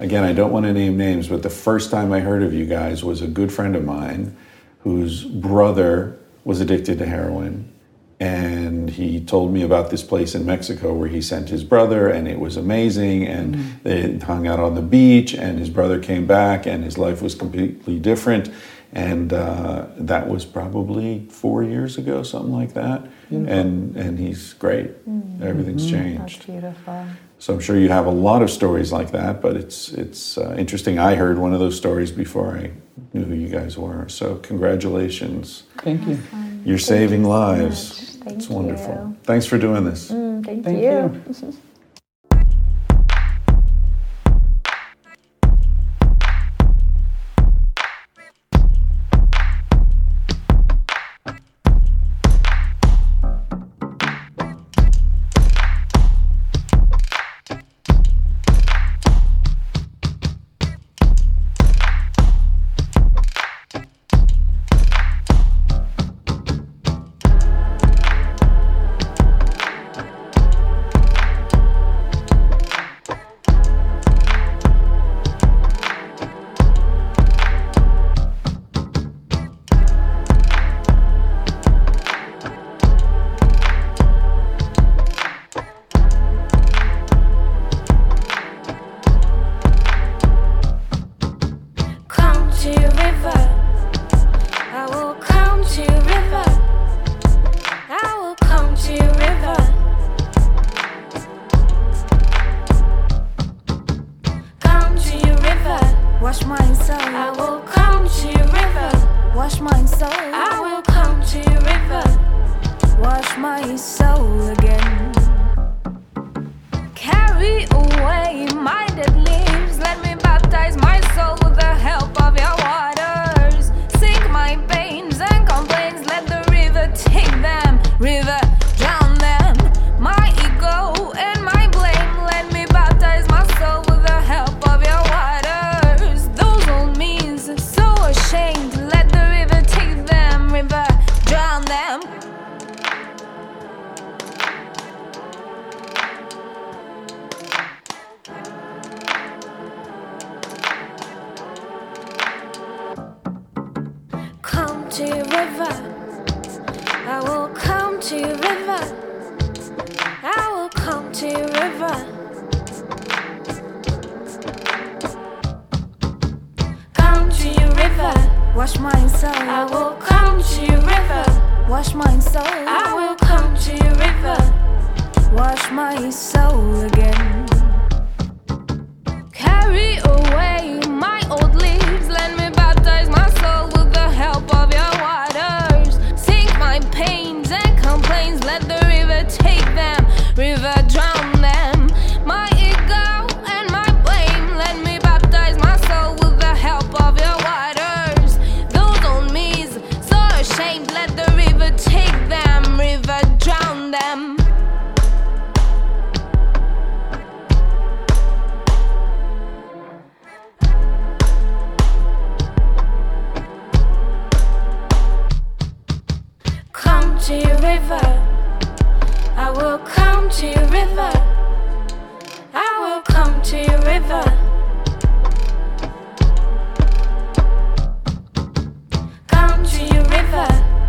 again, I don't want to name names, but the first time I heard of you guys was a good friend of mine whose brother was addicted to heroin. And he told me about this place in Mexico where he sent his brother, and it was amazing. And they hung out on the beach, and his brother came back, and his life was completely different. And uh, that was probably four years ago, something like that. And and he's great. Everything's changed. That's beautiful. So I'm sure you have a lot of stories like that, but it's it's uh, interesting. I heard one of those stories before I knew who you guys were. So congratulations, Thank you. you're saving lives. much. Thank it's wonderful. you. Thanks for doing this. Mm, thank, Thank you. you. [LAUGHS]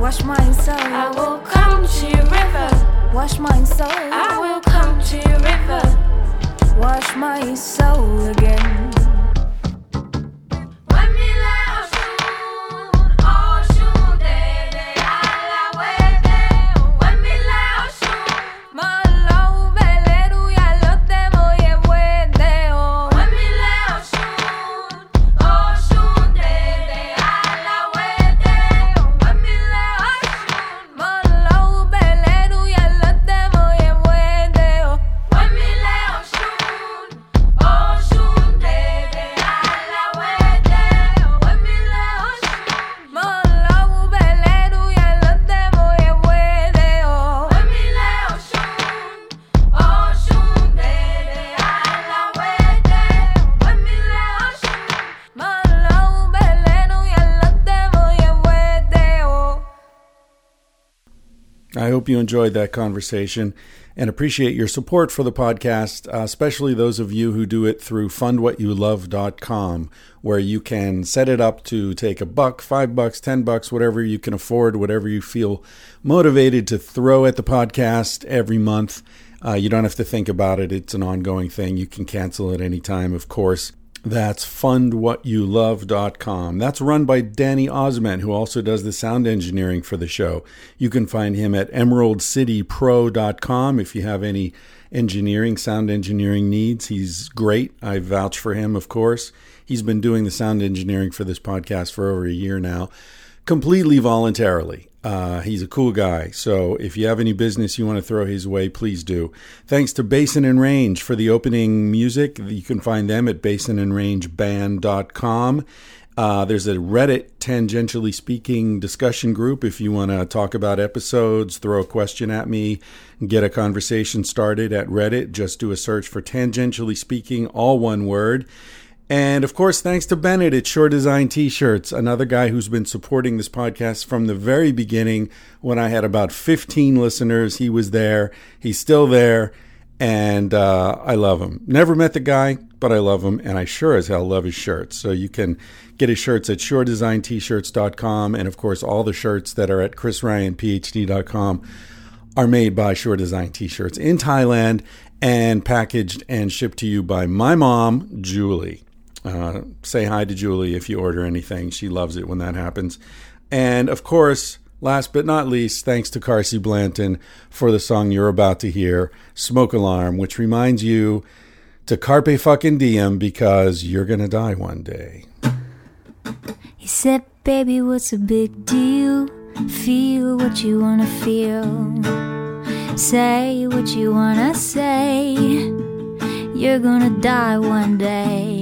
Wash my soul, I will come to your river. wash my soul, I will come to your river. wash my soul again. Hope you enjoyed that conversation and appreciate your support for the podcast, uh, especially those of you who do it through fundwhatyouLove.com, where you can set it up to take a buck, five bucks, ten bucks, whatever you can afford, whatever you feel motivated to throw at the podcast every month. Uh, you don't have to think about it. It's an ongoing thing. You can cancel at any time, of course. That's fundwhatyouLove.com. That's run by Danny Osment, who also does the sound engineering for the show. You can find him at emeraldcitypro.com if you have any engineering, sound engineering needs. He's great. I vouch for him, of course. He's been doing the sound engineering for this podcast for over a year now, completely voluntarily. Uh, he's a cool guy. So if you have any business you want to throw his way, please do. Thanks to Basin and Range for the opening music. You can find them at basinandrangeband.com. Uh, there's a Reddit tangentially speaking discussion group if you want to talk about episodes, throw a question at me, get a conversation started at Reddit. Just do a search for tangentially speaking, all one word. And of course, thanks to Bennett at Shore Design T shirts, another guy who's been supporting this podcast from the very beginning. When I had about 15 listeners, he was there. He's still there. And uh, I love him. Never met the guy, but I love him. And I sure as hell love his shirts. So you can get his shirts at shoredesigntshirts.com. And of course, all the shirts that are at chrisryanphd.com are made by Shore Design T shirts in Thailand and packaged and shipped to you by my mom, Julie. Uh, say hi to Julie if you order anything. She loves it when that happens. And of course, last but not least, thanks to Carsie Blanton for the song you're about to hear, Smoke Alarm, which reminds you to carpe fucking diem because you're going to die one day. He said, Baby, what's a big deal? Feel what you wanna feel. Say what you wanna say. You're gonna die one day.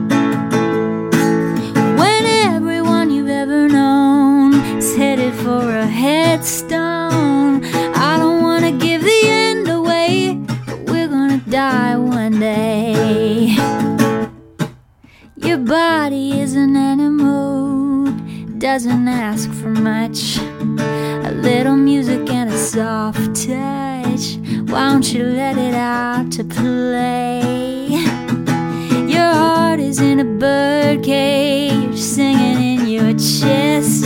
Headstone, I don't wanna give the end away, but we're gonna die one day. Your body is an animal, doesn't ask for much. A little music and a soft touch. Why don't you let it out to play? Your heart is in a bird cage, singing in your chest.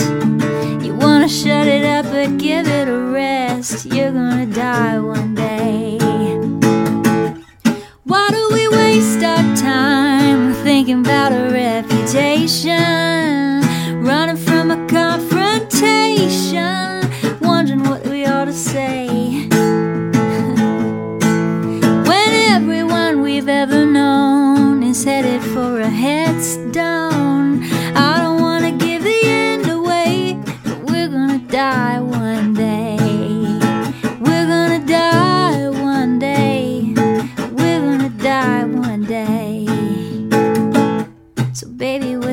You wanna shut it up, but give it a rest. You're gonna die one day. Why do we waste our time thinking about a reputation? Running from a confrontation, wondering what we ought to say.